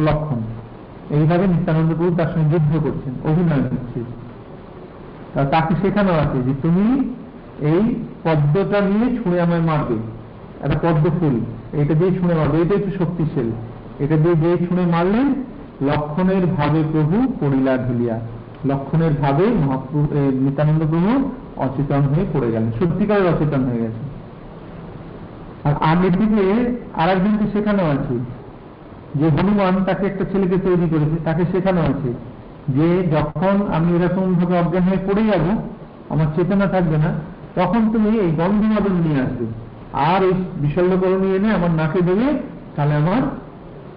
লক্ষণ। এইভাবে নিত্যানন্দ প্রভু তার সঙ্গে যুদ্ধ করছেন, অভিনয় তা তাকে শেখানো আছে যে তুমি এই পদ্মটা নিয়ে ছুঁড়ে আমায় মারবে। একটা পদ্ম ফুল, এটা দিয়ে ছুঁড়ে মারবে, এটা একটু শক্তিশালী। এটা দিয়ে যে ছুঁড়ে মারলেন, লক্ষণের ভাবে প্রভু পড়িলা ঢুলিয়া। লক্ষণের ভাবে মহাপ্রভু এ, নিত্যানন্দ প্রভু অচেতন হয়ে পড়ে গেলেন। সত্যিকারের অচেতন হয়ে গেছে আর আগের দিকে আর একজনকে শেখানো আছে। যে হনুমান তাকে একটা ছেলেকে তৈরি করেছে তাকে শেখানো আছে। যে যখন আমি এরকম ভাবে অজ্ঞান হয়ে পড়ে যাব আমার চেতনা থাকবে না তখন তুমি এই গন্ধ মাদল নিয়ে আসবে। আর এই বিশল্যকরণী এনে আমার নাকে দেবে তাহলে আমার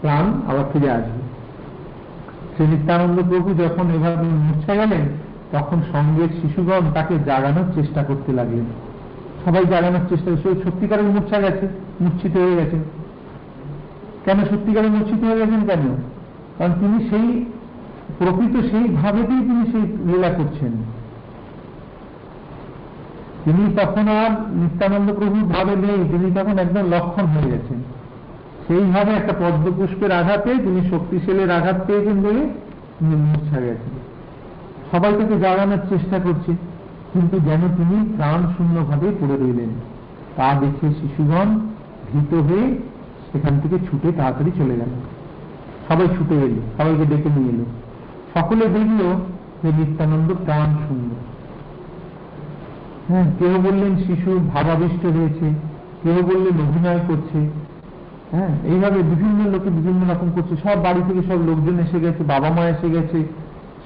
প্রাণ আবার ফিরে আসবে। সে নিত্যানন্দ প্রভু যখন এভাবে মূর্ছা গেলেন, তখন সঙ্গের শিশুগণ তাকে জাগানোর চেষ্টা করতে লাগলেন। সবাই জাগানোর চেষ্টা সে সত্যিকারের মূর্ছা গেছে, মূর্ছিত হয়ে গেছে। কেন সত্যিকারে মূর্ছিত হয়ে গেছেন কেন? কারণ তিনি সেই, প্রকৃত সেই ভাবেতেই তিনি সেই লীলা করছেন। তিনি তখন আর নিত্যানন্দ প্রভুর ভাবে নেই, তিনি তখন একদম লক্ষণ হয়ে গেছেন। সেইভাবে একটা পদ্মপুষ্পের আঘাতে তিনি শক্তিশালীর আঘাত পেয়েছেন বলে তিনি মূর্ছা গেছেন সবাই তাকে জাগানোর চেষ্টা করছে, কিন্তু যেন তিনি প্রাণ শূন্য ভাবে পড়ে রইলেন তা দেখে শিশুগণ ভীত হয়ে সেখান থেকে ছুটে তাড়াতাড়ি চলে গেল। সবাই ছুটে এলো, সবাইকে ডেকে নিয়ে এলো। সকলে দেখল যে নিত্যানন্দ প্রাণ শূন্য হ্যাঁ কেউ বললেন শিশু ভাবাবিষ্ট হয়েছে, কেউ বললেন অভিনয় করছে। হ্যাঁ এইভাবে বিভিন্ন লোকে বিভিন্ন রকম করছে। সব বাড়ি থেকে সব লোকজন এসে গেছে, বাবা মা এসে গেছে,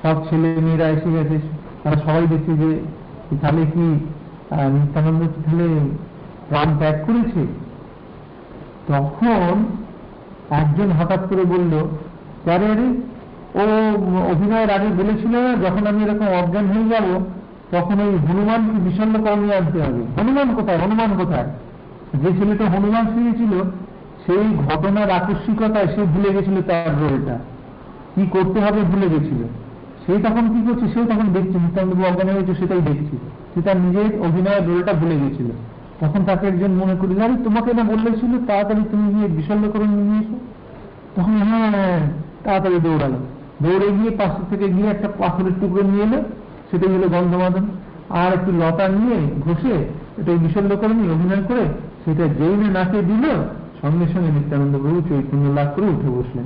সব ছেলে মেয়েরা এসে গেছে। তারা সবাই দেখছে যে তাহলে কি নিত্যানন্দ তাহলে প্রাণ ত্যাগ করেছে? তখন একজন হঠাৎ করে বলল আরে আরে ও অভিনয়ের আগে বলেছিল যখন আমি এরকম অজ্ঞান হয়ে যাব, তখন ওই হনুমানকে বিষণ্ণ করণীয় আনতে হবে। হনুমান কোথায়? হনুমান কোথায়? যে ছেলেটা হনুমান শুনেছিল সেই ঘটনার আকস্মিকতায় সে ভুলে গেছিল তার রোলটা। কি করতে হবে ভুলে গেছিল। সে তখন কি করছে? সে তখন দেখছে। নিত্যানন্দ অজ্ঞান হয়েছে সেটাই দেখছে। সে তার নিজের অভিনয়ের রোলটা ভুলে গেছিল। তখন তাকে একজন মনে করি আরে, তোমাকে না বললেছিল তাড়াতাড়ি তুমি গিয়ে বিশল্যকরণ নিয়ে এসো? তখন হ্যাঁ তাড়াতাড়ি দৌড়ালো। দৌড়ে গিয়ে পাশে থেকে গিয়ে একটা পাথরের টুকরো নিয়ে এলো। সেটাই হলো গন্ধমাদন আর একটু লতা নিয়ে ঘষে, এটা বিশল্যকরণী অভিনয় করে, সেটা যেই না নাকে দিল সঙ্গে সঙ্গে নিত্যানন্দ প্রভু চৈতন্য লাভ করে উঠে বসলেন।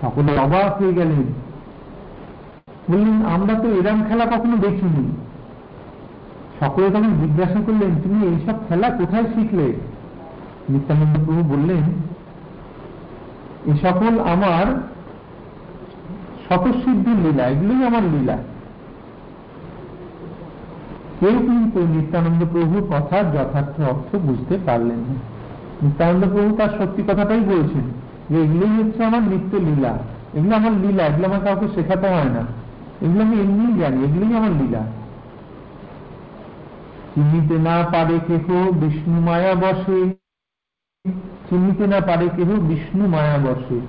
সকলে অবাক হয়ে গেলেন। বললেন, আমরা তো এরম খেলা কখনো দেখিনি। সকলে তখন জিজ্ঞাসা করলেন, তুমি এইসব খেলা কোথায় শিখলে? নিত্যানন্দ প্রভু বললেন, এ সকল আমার স্বতঃসিদ্ধির লীলা, এগুলোই আমার লীলা। কেউ কিন্তু নিত্যানন্দ প্রভুর কথার যথার্থ অর্থ বুঝতে পারলেন না। নিত্যানন্দ প্রভু তার সত্যি কথাটাই বলছেন যে এগুলোই হচ্ছে আমার নিত্য লীলা। এগুলো আমার লীলা, এগুলো আমার কাউকে শেখাতে হয় না। এগুলো আমি এমনিই জানি, এগুলোই আমার লীলা। চিনিতে না পারে কেহ বিষ্ণু মায়া বসে। চিনিতে না পারে কেহ বিষ্ণু মায়া বসে।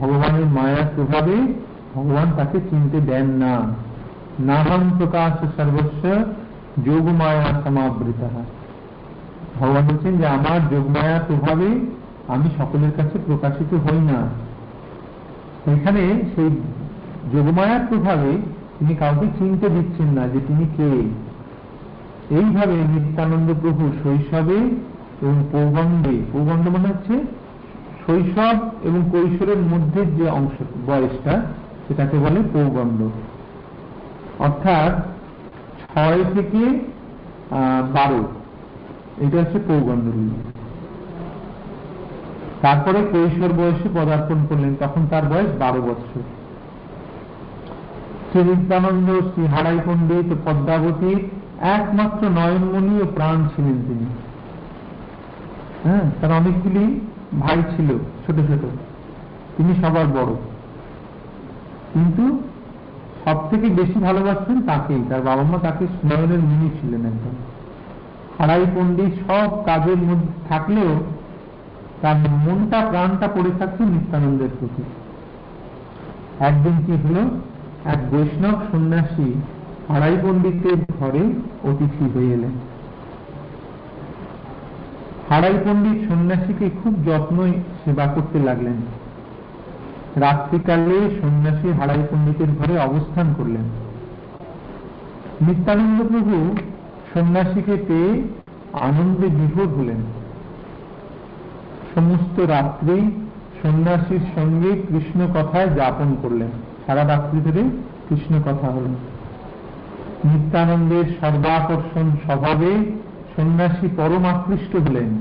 ভগবানের মায়ার প্রভাবে ভগবান তাকে চিনতে দেন না। নাহং প্রকাশ সর্বস্ব যোগ মায়া সমাবৃত। ভগবান বলছেন যে আমার যোগমায়ার প্রভাবে আমি সকলের কাছে প্রকাশিত হই না। এখানে সেই যোগমায়ার প্রভাবে তিনি কাউকে চিনতে দিচ্ছেন না যে তিনি কে। এইভাবে নিত্যানন্দ প্রভু শৈশবে এবং পৌগণ্ডে পৌগণ্ড মানে হচ্ছে শৈশব এবং কৈশোরের মধ্যে যে অংশ বয়সটা সেটাকে বলে পৌগণ্ড অর্থাৎ ছয় থেকে আহ, বারো। এটা হচ্ছে পৌগণ্ড তারপরে কৈশোর বয়সে পদার্পণ করলেন, তখন তার বয়স বারো বছর। শ্রী নিত্যানন্দ শ্রী হারাই পণ্ডিত পদ্মাবতীর একমাত্র নয়নমণি ও প্রাণ ছিলেন তিনি। হ্যাঁ তার অনেকগুলি ভাই ছিল, ছোট ছোট। তিনি সবার বড়। কিন্তু সব থেকে বেশি ভালোবাসতেন তাকেই, তার বাবা মা তাকে নয়নের মুনি ছিলেন একদম হারাই পণ্ডিত সব কাজের মধ্যে থাকলেও তার মনটা, প্রাণটা পড়ে থাকছে নিত্যানন্দের প্রতি। একদিন কি হলো? এক বৈষ্ণব সন্ন্যাসী হারাই পণ্ডিতের ঘরে অতিথি হয়ে এলেন। হারাই পণ্ডিত সন্ন্যাসীকে খুব যত্নই সেবা করতে লাগলেন। রাত্রিকালে সন্ন্যাসী হারাই পণ্ডিতের ঘরে অবস্থান করলেন। নিত্যানন্দ প্রভু সন্ন্যাসীকে পেয়ে আনন্দে বিভোর হলেন। সমস্ত রাত্রি সন্ন্যাসীর সঙ্গে কৃষ্ণ কথায় যাপন করলেন। সারা রাত্রি ধরে কৃষ্ণ কথা হল। নিত্যানন্দের সর্বাকর্ষণ স্বভাবে সন্ন্যাসী পরম আকৃষ্ট হলেন।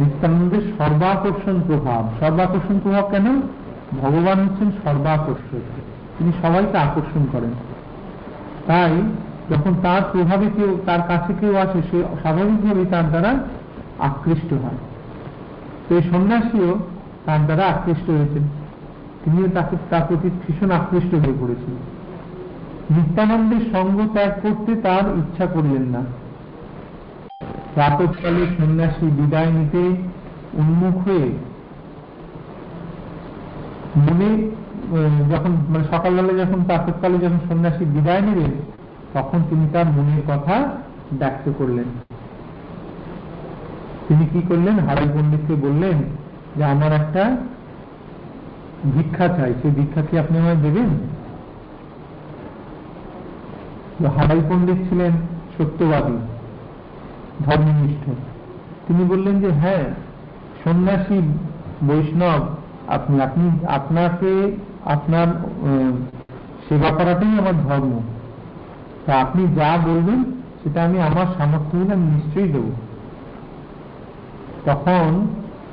নিত্যানন্দের সর্বাকর্ষণ প্রভাব। সর্বাকর্ষণ প্রভাব কেন? ভগবান হচ্ছেন সর্বাকর্ষক। তিনি সবাইকে আকর্ষণ করেন। তাই যখন তার প্রভাবে কেউ, তার কাছে কেউ আসে, সে স্বাভাবিকভাবেই তার দ্বারা আকৃষ্ট হয়। তো এই সন্ন্যাসীও তার দ্বারা আকৃষ্ট হয়েছেন। তিনিও তাকে, তার প্রতি ভীষণ আকৃষ্ট হয়ে পড়েছিলেন নিত্যানন্দের সঙ্গ ত্যাগ করতে তার ইচ্ছা করলেন না। প্রাতকালে সন্ন্যাসী বিদায় নিতে উন্মুখ হয়ে মনে যখন মানে সকালবেলা যখন, প্রাতকালে যখন সন্ন্যাসী বিদায় নেবেন তখন তিনি তার মনের কথা ব্যক্ত করলেন। তিনি কি করলেন? হারাই পণ্ডিতকে বললেন যে, আমার একটা ভিক্ষা চাই। সেই ভিক্ষা কি আপনি আমায় দেবেন? হারাই পণ্ডিত ছিলেন সত্যবাদী, ধর্মনিষ্ঠ। তিনি বললেন যে হ্যাঁ সন্ন্যাসী বৈষ্ণব, আপনি আপনি, আপনাকে, আপনার সেবা করাটাই আমার ধর্ম। তা আপনি যা বলবেন, সেটা আমি আমার সামর্থ্য হলে আমি নিশ্চয়ই দেব। তখন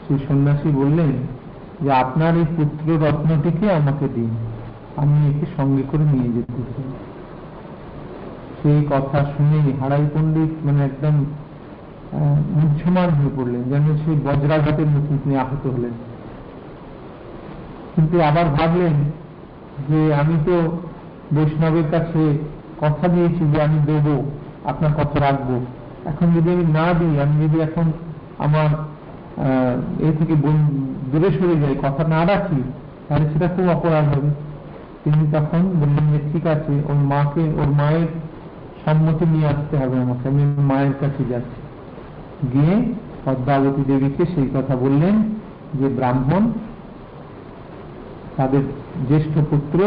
সেই সন্ন্যাসী বললেন যে, আপনার এই পুত্র রত্নটিকে আমাকে দিন। আমি একে সঙ্গে করে নিয়ে যেতে সেই কথা শুনে হারাই পণ্ডিত মানে একদম মুহ্যমান হয়ে পড়লেন, যেন সেই বজ্রাঘাতের মতন তিনি আহত হলেন। কিন্তু আবার ভাবলেন যে, আমি তো বৈষ্ণবের কাছে কথা দিয়েছি যে আমি দেব, আপনার কথা রাখব। এখন যদি আমি না দিই, আমি যদি এখন আমার এ থেকে দূরে সরে যাই, কথা না রাখি, তাহলে সেটা খুব অপরাধ হবে। তিনি তখন বললেন যে, ঠিক আছে, ওর মাকে, ওর মায়ের সম্মতি নিয়ে আসতে হবে আমাকে, আমি মায়ের কাছে যাচ্ছি। গিয়ে পদ্মাবতী দেবীকে সেই কথা বললেন যে, ব্রাহ্মণ, তাদের জ্যেষ্ঠ পুত্র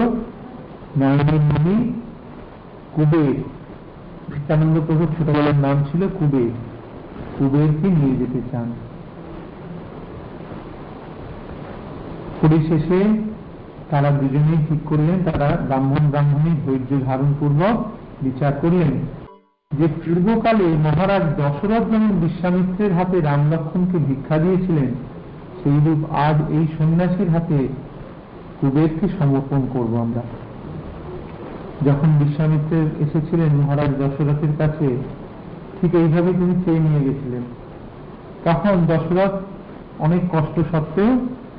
নয়নের মুনি কুবের। নিত্যানন্দ প্রভুর ছোটবেলার নাম ছিল কুবের। কুবেরকে নিয়ে যেতে চান। পরিশেষে তারা দুজনেই ঠিক করলেন, তারা ব্রাহ্মণ ব্রাহ্মণী ধৈর্য ধারণ পূর্বক বিচার করলেন যে পূর্বকালে মহারাজ দশরথ যেমন বিশ্বামিত্রের হাতে রাম লক্ষ্মণকে ভিক্ষা দিয়েছিলেন, সেইরূপ আজ এই সন্ন্যাসীর হাতে কুবেরকে সমর্পণ করব আমরা। যখন বিশ্বামিত্রের এসেছিলেন মহারাজ দশরথের কাছে, ঠিক এইভাবে তিনি চেয়ে নিয়ে গেছিলেন। তখন দশরথ অনেক কষ্ট সত্ত্বেও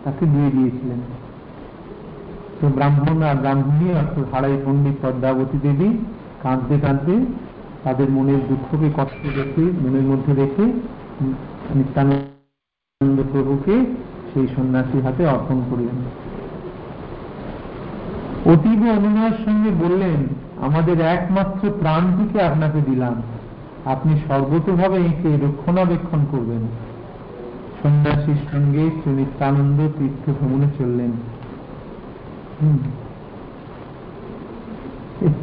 তাকে দিয়ে দিয়েছিলেন। তো ব্রাহ্মণ আর ব্রাহ্মণী, অর্থাৎ হারাই পণ্ডিত পদ্মাবতী দেবী, কাঁদতে কাঁদতে তাদের মনের দুঃখকে কষ্ট রেখে মনের মধ্যে রেখে নিত্যানন্দ প্রভুকে সেই সন্ন্যাসীর হাতে অর্পণ করলেন। অতীব অনুনয়ের সঙ্গে বললেন, আমাদের একমাত্র প্রাণটিকে আপনাকে দিলাম। আপনি সর্বতভাবে একে রক্ষণাবেক্ষণ করবেন। সন্ন্যাসীর সঙ্গে শ্রী নিত্যানন্দ তীর্থ ভ্রমণে চললেন।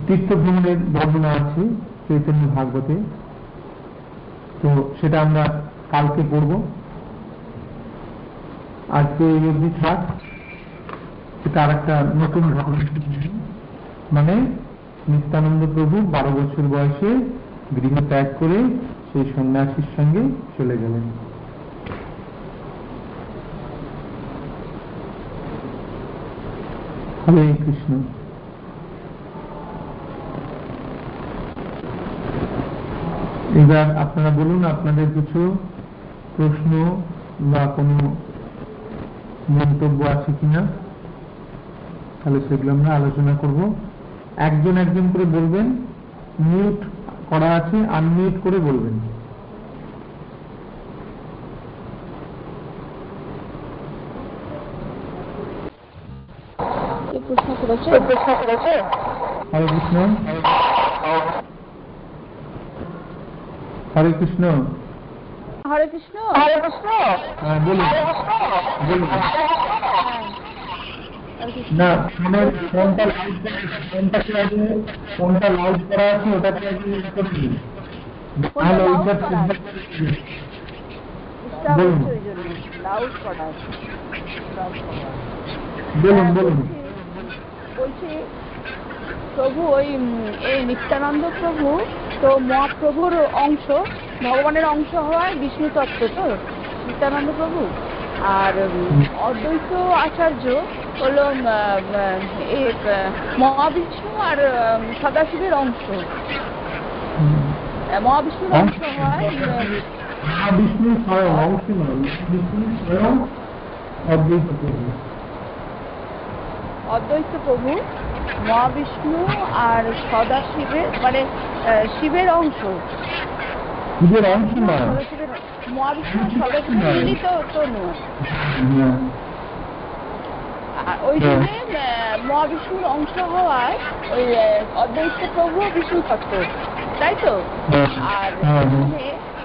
তীর্থ ভ্রমণের বর্ণনা আছে চৈতন্য ভাগবতে। তো সেটা আমরা কালকে পড়ব। আজকে এই অবধি থাক। এটা আর একটা নতুন ঘটনা মানে নিত্যানন্দ প্রভু বারো বছর বয়সে গৃহ ত্যাগ করে সেই সন্ন্যাসীর সঙ্গে চলে গেলেন। হরে কৃষ্ণ। এবার আপনারা বলুন, আপনাদের কিছু প্রশ্ন বা কোনো মন্তব্য আছে কিনা? তাহলে সেগুলো আমরা আলোচনা করব। একজন একজন করে বলবেন মিউট করা আছে আনমিউট করে বলবেন। কে প্রশ্ন করেছে হরে কৃষ্ণ। হরে কৃষ্ণ। হরে কৃষ্ণ। হ্যাঁ, বলুন। বলুন। হরে কৃষ্ণ। না ফোনের ফোনটা লাউড ফোনটাকে আগে ফোনটা লাউড করা আছে ওটাকে আগে করে দিন ফোনটা তাহলে ওইটা? বলুন। বলুন হ্যাঁ, বলছি প্রভু ওই এই নিত্যানন্দ প্রভু তো মহাপ্রভুর অংশ ভগবানের অংশ হওয়ায় বিষ্ণু তত্ত্ব তো? নিত্যানন্দ প্রভু? আর অদ্বৈত আচার্য হলো মহাবিষ্ণু আর সদাশিবের অংশ। মহাবিষ্ণুর অংশ হওয়ায় মহাবিষ্ণু স্বয়ং অংশ নয় মহাবিষ্ণু স্বয়ং অদ্বৈত প্রভু। অদ্বৈত প্রভু মহাবিষ্ণু আর সদাশিবের মানে শিবের অংশ। শিবের অংশ নয়। সদাশিবের মহাবিষ্ণু আর তনু। ওই জন্য মহাবিষ্ণুর অংশ হওয়ায় ওই অদ্বৈত প্রভু বিষ্ণু তত্ত্ব তাই তো। আর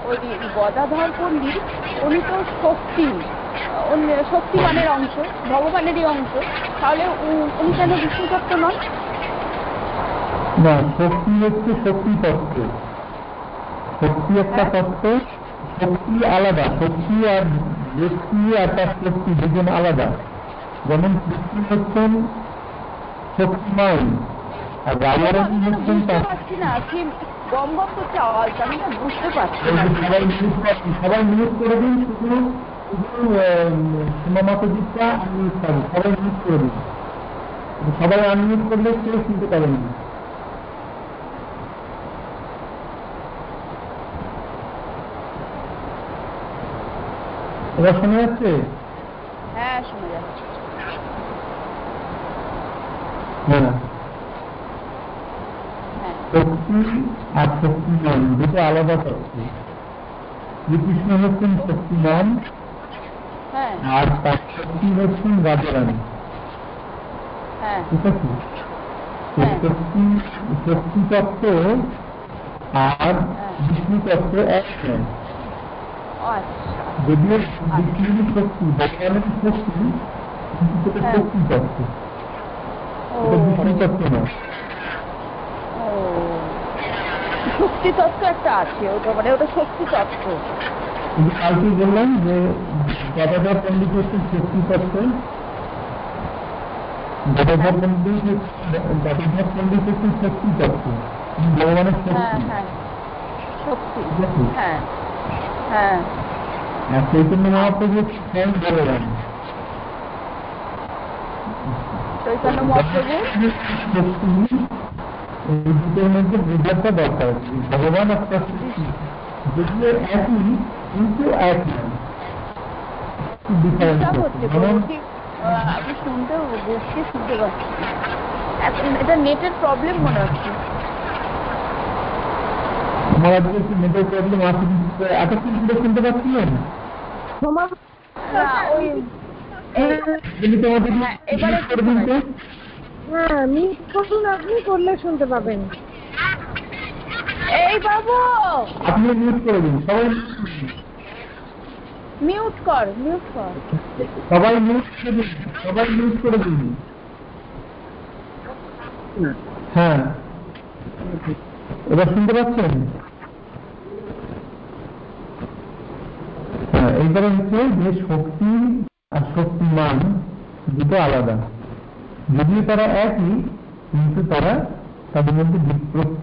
ওই গদাধর পণ্ডিত উনি তো শক্তি শক্তিমানের অংশ ভগবানেরই অংশ। তাহলে উনি কেন বিষ্ণু তত্ত্ব নন? না শক্তি হচ্ছে শক্তি তত্ত্ব শক্তি একটা তত্ত্ব। শক্তি আলাদা শক্তি আর ব্যক্তি আর তার শক্তি দুজন আলাদা। যেমন কৃষ্ণ হচ্ছেন শক্তিমান আর রাজারানী আমি হচ্ছেন সবাই মিউট করে দিন শুধু শুধু আনমিউট সবাই করে দিন। সবাই আনমিউট করলে কেউ শুনতে পাবেন না। এবার শোনা যাচ্ছে? হ্যাঁ শোনা যাচ্ছে। হ্যাঁ। হ্যাঁ। শক্তি আর শক্তিমান দুটো আলাদা তত্ত্ব শ্রীকৃষ্ণ হচ্ছেন শক্তিমান আর তার শক্তি হচ্ছেন রাজারানী। হ্যাঁ। ঠিক আছে। শক্তি শক্তি তত্ত্ব আর বিষ্ণু তত্ত্ব এক নয় আচ্ছা। যদিও শক্তি শক্তি কিন্তু সেটা হ্যাঁ। শক্তি তত্ত্ব তত্ত্ব নয় শক্তি তত্ত্ব একটা আছে ওটা মানে ওটা শক্তি তত্ত্ব কিন্তু কালকে বললাম যে গদাধর পণ্ডিত হচ্ছে শক্তি তত্ত্ব গদাধর পণ্ডিত গদাধর পণ্ডিত হচ্ছে শক্তি। তত্ত্ব ভগবানের শক্তি। শক্তি হ্যাঁ। হ্যাঁ আর চৈতন্য মহাপ্রভু হচ্ছে স্বয়ং ভগবান চৈতন্য মহাপ্রভু শক্তি এই দুটোর মধ্যে বোঝাটা দরকার আছে ভগবান একটা শক্তি যদিও একই কিন্তু এক নয় ডিফারেন্স ডিস্টার্ব হচ্ছে প্রভু ঠিক আহ, আপনি শুনতে বসকে শুনতে পাচ্ছি এত- এটা নেটের প্রবলেম মনে হচ্ছে আমার আজকে একটু নেটের প্রবলেম আছে কিন্তু এতক্ষণ ধরে শুনতে পাচ্ছিলেন? হ্যাঁ, হ্যাঁ মিট করুন আপনি করলে শুনতে পাবেন। এই বাবু! আপনি মিউট করে দিন সবাই মিউট কর মিউট কর সবাই মিউট করে দিন সবাই মিউট করে দিন। হ্যাঁ। এবার শুনতে পাচ্ছেন হ্যাঁ এইবারে হচ্ছে যে শক্তি আর শক্তিমান দুটো আলাদা। যদিও তারা একই, কিন্তু তারা তাদের মধ্যে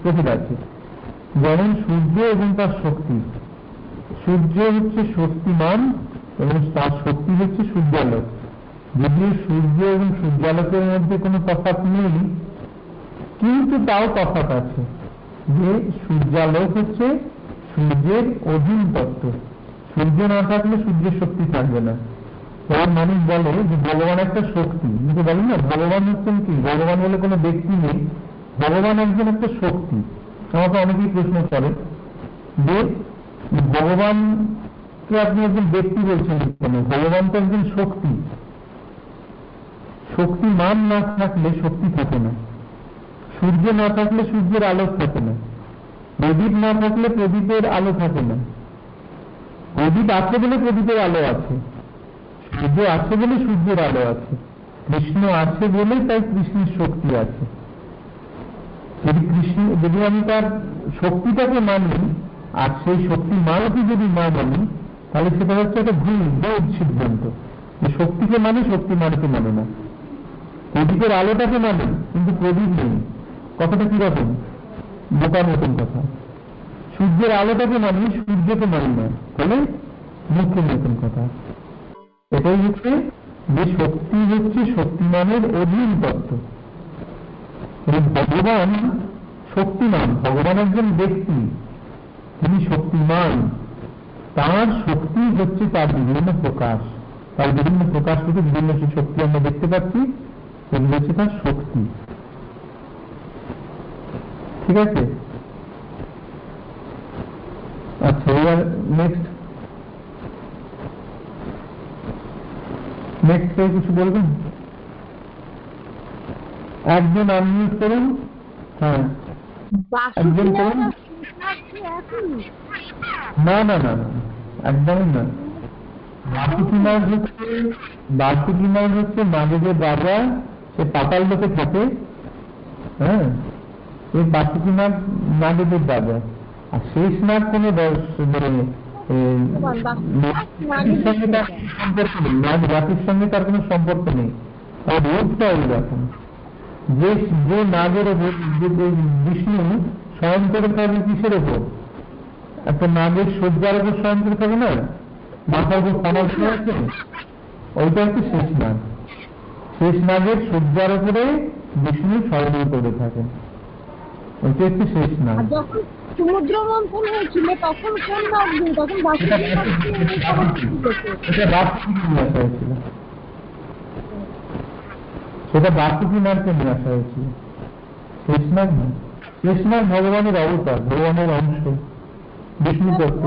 প্রভেদ আছে। যেমন সূর্য এবং তার শক্তি। সূর্য হচ্ছে শক্তিমান এবং তার শক্তি হচ্ছে সূর্যালোক। যদিও সূর্য এবং সূর্যালোকের মধ্যে কোনো তফাৎ নেই, কিন্তু তাও তফাৎ আছে যে সূর্যালোক হচ্ছে সূর্যের অধীন তত্ত্ব সূর্য না থাকলে সূর্যের শক্তি থাকবে না। এবার মানুষ বলে যে ভগবান একটা শক্তি। কিন্তু বলেন না? ভগবান হচ্ছেন কি? ভগবান বলে কোনো ব্যক্তি নেই। ভগবান একজন একটা শক্তি। আমাকে অনেকেই প্রশ্ন করে যে ভগবানকে আপনি একজন ব্যক্তি বলছেন কেন? ভগবান তো একজন শক্তি। শক্তি মান না থাকলে শক্তি থাকে না। সূর্য না থাকলে সূর্যের আলো থাকে না। প্রদীপ না থাকলে প্রদীপের আলো থাকে না। প্রদীপ আছে বলে প্রদীপের আলো আছে। সূর্য আছে বলে সূর্যের আলো আছে। কৃষ্ণ আছে বলে তাই কৃষ্ণের শক্তি আছে। যদি কৃষ্ণ, যদি আমি তার শক্তিটাকে মানি, আর সেই শক্তি মানকে যদি না মানি, তাহলে সেটা হচ্ছে একটা ভুল বোধ সিদ্ধান্ত। যে শক্তিকে মানে শক্তি মানকে মানে না। প্রদীপের আলোটাকে মানে কিন্তু প্রদীপ নেই। কথাটা কীরকম? বোকার মতন কথা। সূর্যের আলোটাকে মানি সূর্যকে মানি না তাহলে মুখ্যের মতন কথা। এটাই হচ্ছে যে শক্তি হচ্ছে শক্তিমানের অধীন তত্ত্ব। ভগবান শক্তিমান, ভগবান একজন ব্যক্তি, তিনি শক্তিমান। তার শক্তি হচ্ছে তার বিভিন্ন প্রকাশ। তার বিভিন্ন প্রকাশ থেকে বিভিন্ন যে শক্তি আমরা দেখতে পাচ্ছি, সেগুলো হচ্ছে তার শক্তি। ঠিক আছে আচ্ছা এবার নেক্সট নেক্সট কিছু বলবেন? একজন আনমিউট করুন। হ্যাঁ। একজন করুন। না না না একদমই না। বাসুকি মাছ হচ্ছে বাসুকি মাছ হচ্ছে মাঝে যে রাজা সে পাতাল লোকে থাকে হ্যাঁ? এই বাসুকি নাগ নাগেদের রাজা আর শেষ নাগ কোনো দর্শ- মানে জাতির সঙ্গে তার কোনো সম্পর্ক নেই। নাগ জাতির সঙ্গে তার কোনো সম্পর্ক নেই। তার রূপটা ওইরকম। যে যে নাগের ওপর যে বিষ্ণু স্বয়ং করে থাকবে কিসের ওপর? একটা নাগের শয্যার ওপর স্বয়ং করে থাকে না? মাথার উপর ফানাল আছে ওইটা হচ্ছে শেষ নাগ। শেষ নাগের শয্যার ওপরে বিষ্ণু স্বয়ং করে থাকেন। ওইটা হচ্ছে শেষ নাগ। সমুদ্র মন্থন হয়েছিল? তখন সেটা বাসুকি নিয়ে আসা হয়েছিল। না শেষনাগ ভগবানের অবতার, ভগবানের অংশ। বিষ্ণু তত্ত্ব।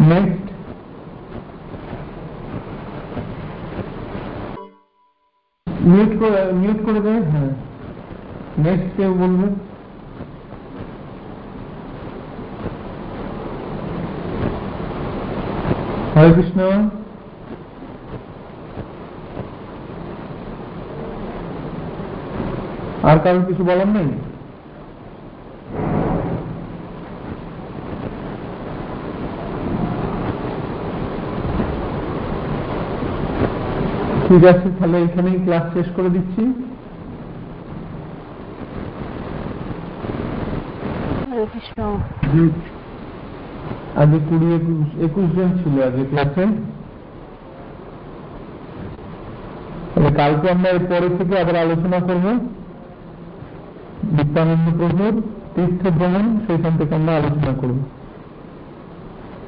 নেক্সট মিউট করে মিউট করে দেবে হ্যাঁ নেক্সট কেউ বলবে হরে কৃষ্ণ আর কারণ কিছু বলার নেই ঠিক আছে তাহলে এখানেই ক্লাস শেষ করে দিচ্ছি। আজকে কুড়ি একুশ একুশ জন ছিল আজকে ক্লাসে তাহলে কালকে আমরা এর পরে থেকে আবার আলোচনা করব। নিত্যানন্দ প্রভুর তীর্থ ভ্রমণ সেইখান থেকে আমরা আলোচনা করব।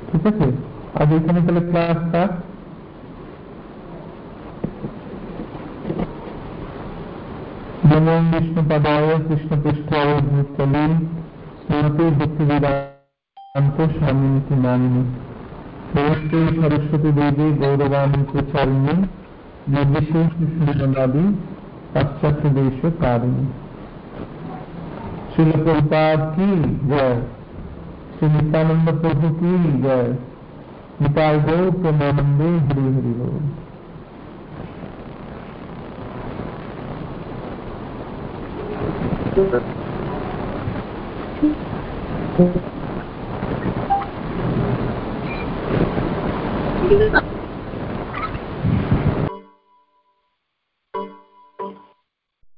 ঠিক আছে? আজ এখানে তাহলে ক্লাস नमो विष्णु पदाय, कृष्ण पृष्ठाय भूतले भूते दुख वेदांत स्वामी की नामिनी नमस्ते सरस्वती देवी गौरवाणी के चरणी, निर्विशेष विष्णुनादि अक्षत देश कारिणी श्री प्रभुपाद की जय। श्री नित्यानंद प्रभु की जय। निकाय गौ प्रमानंदे हरि हरि गौ ঠিক আছে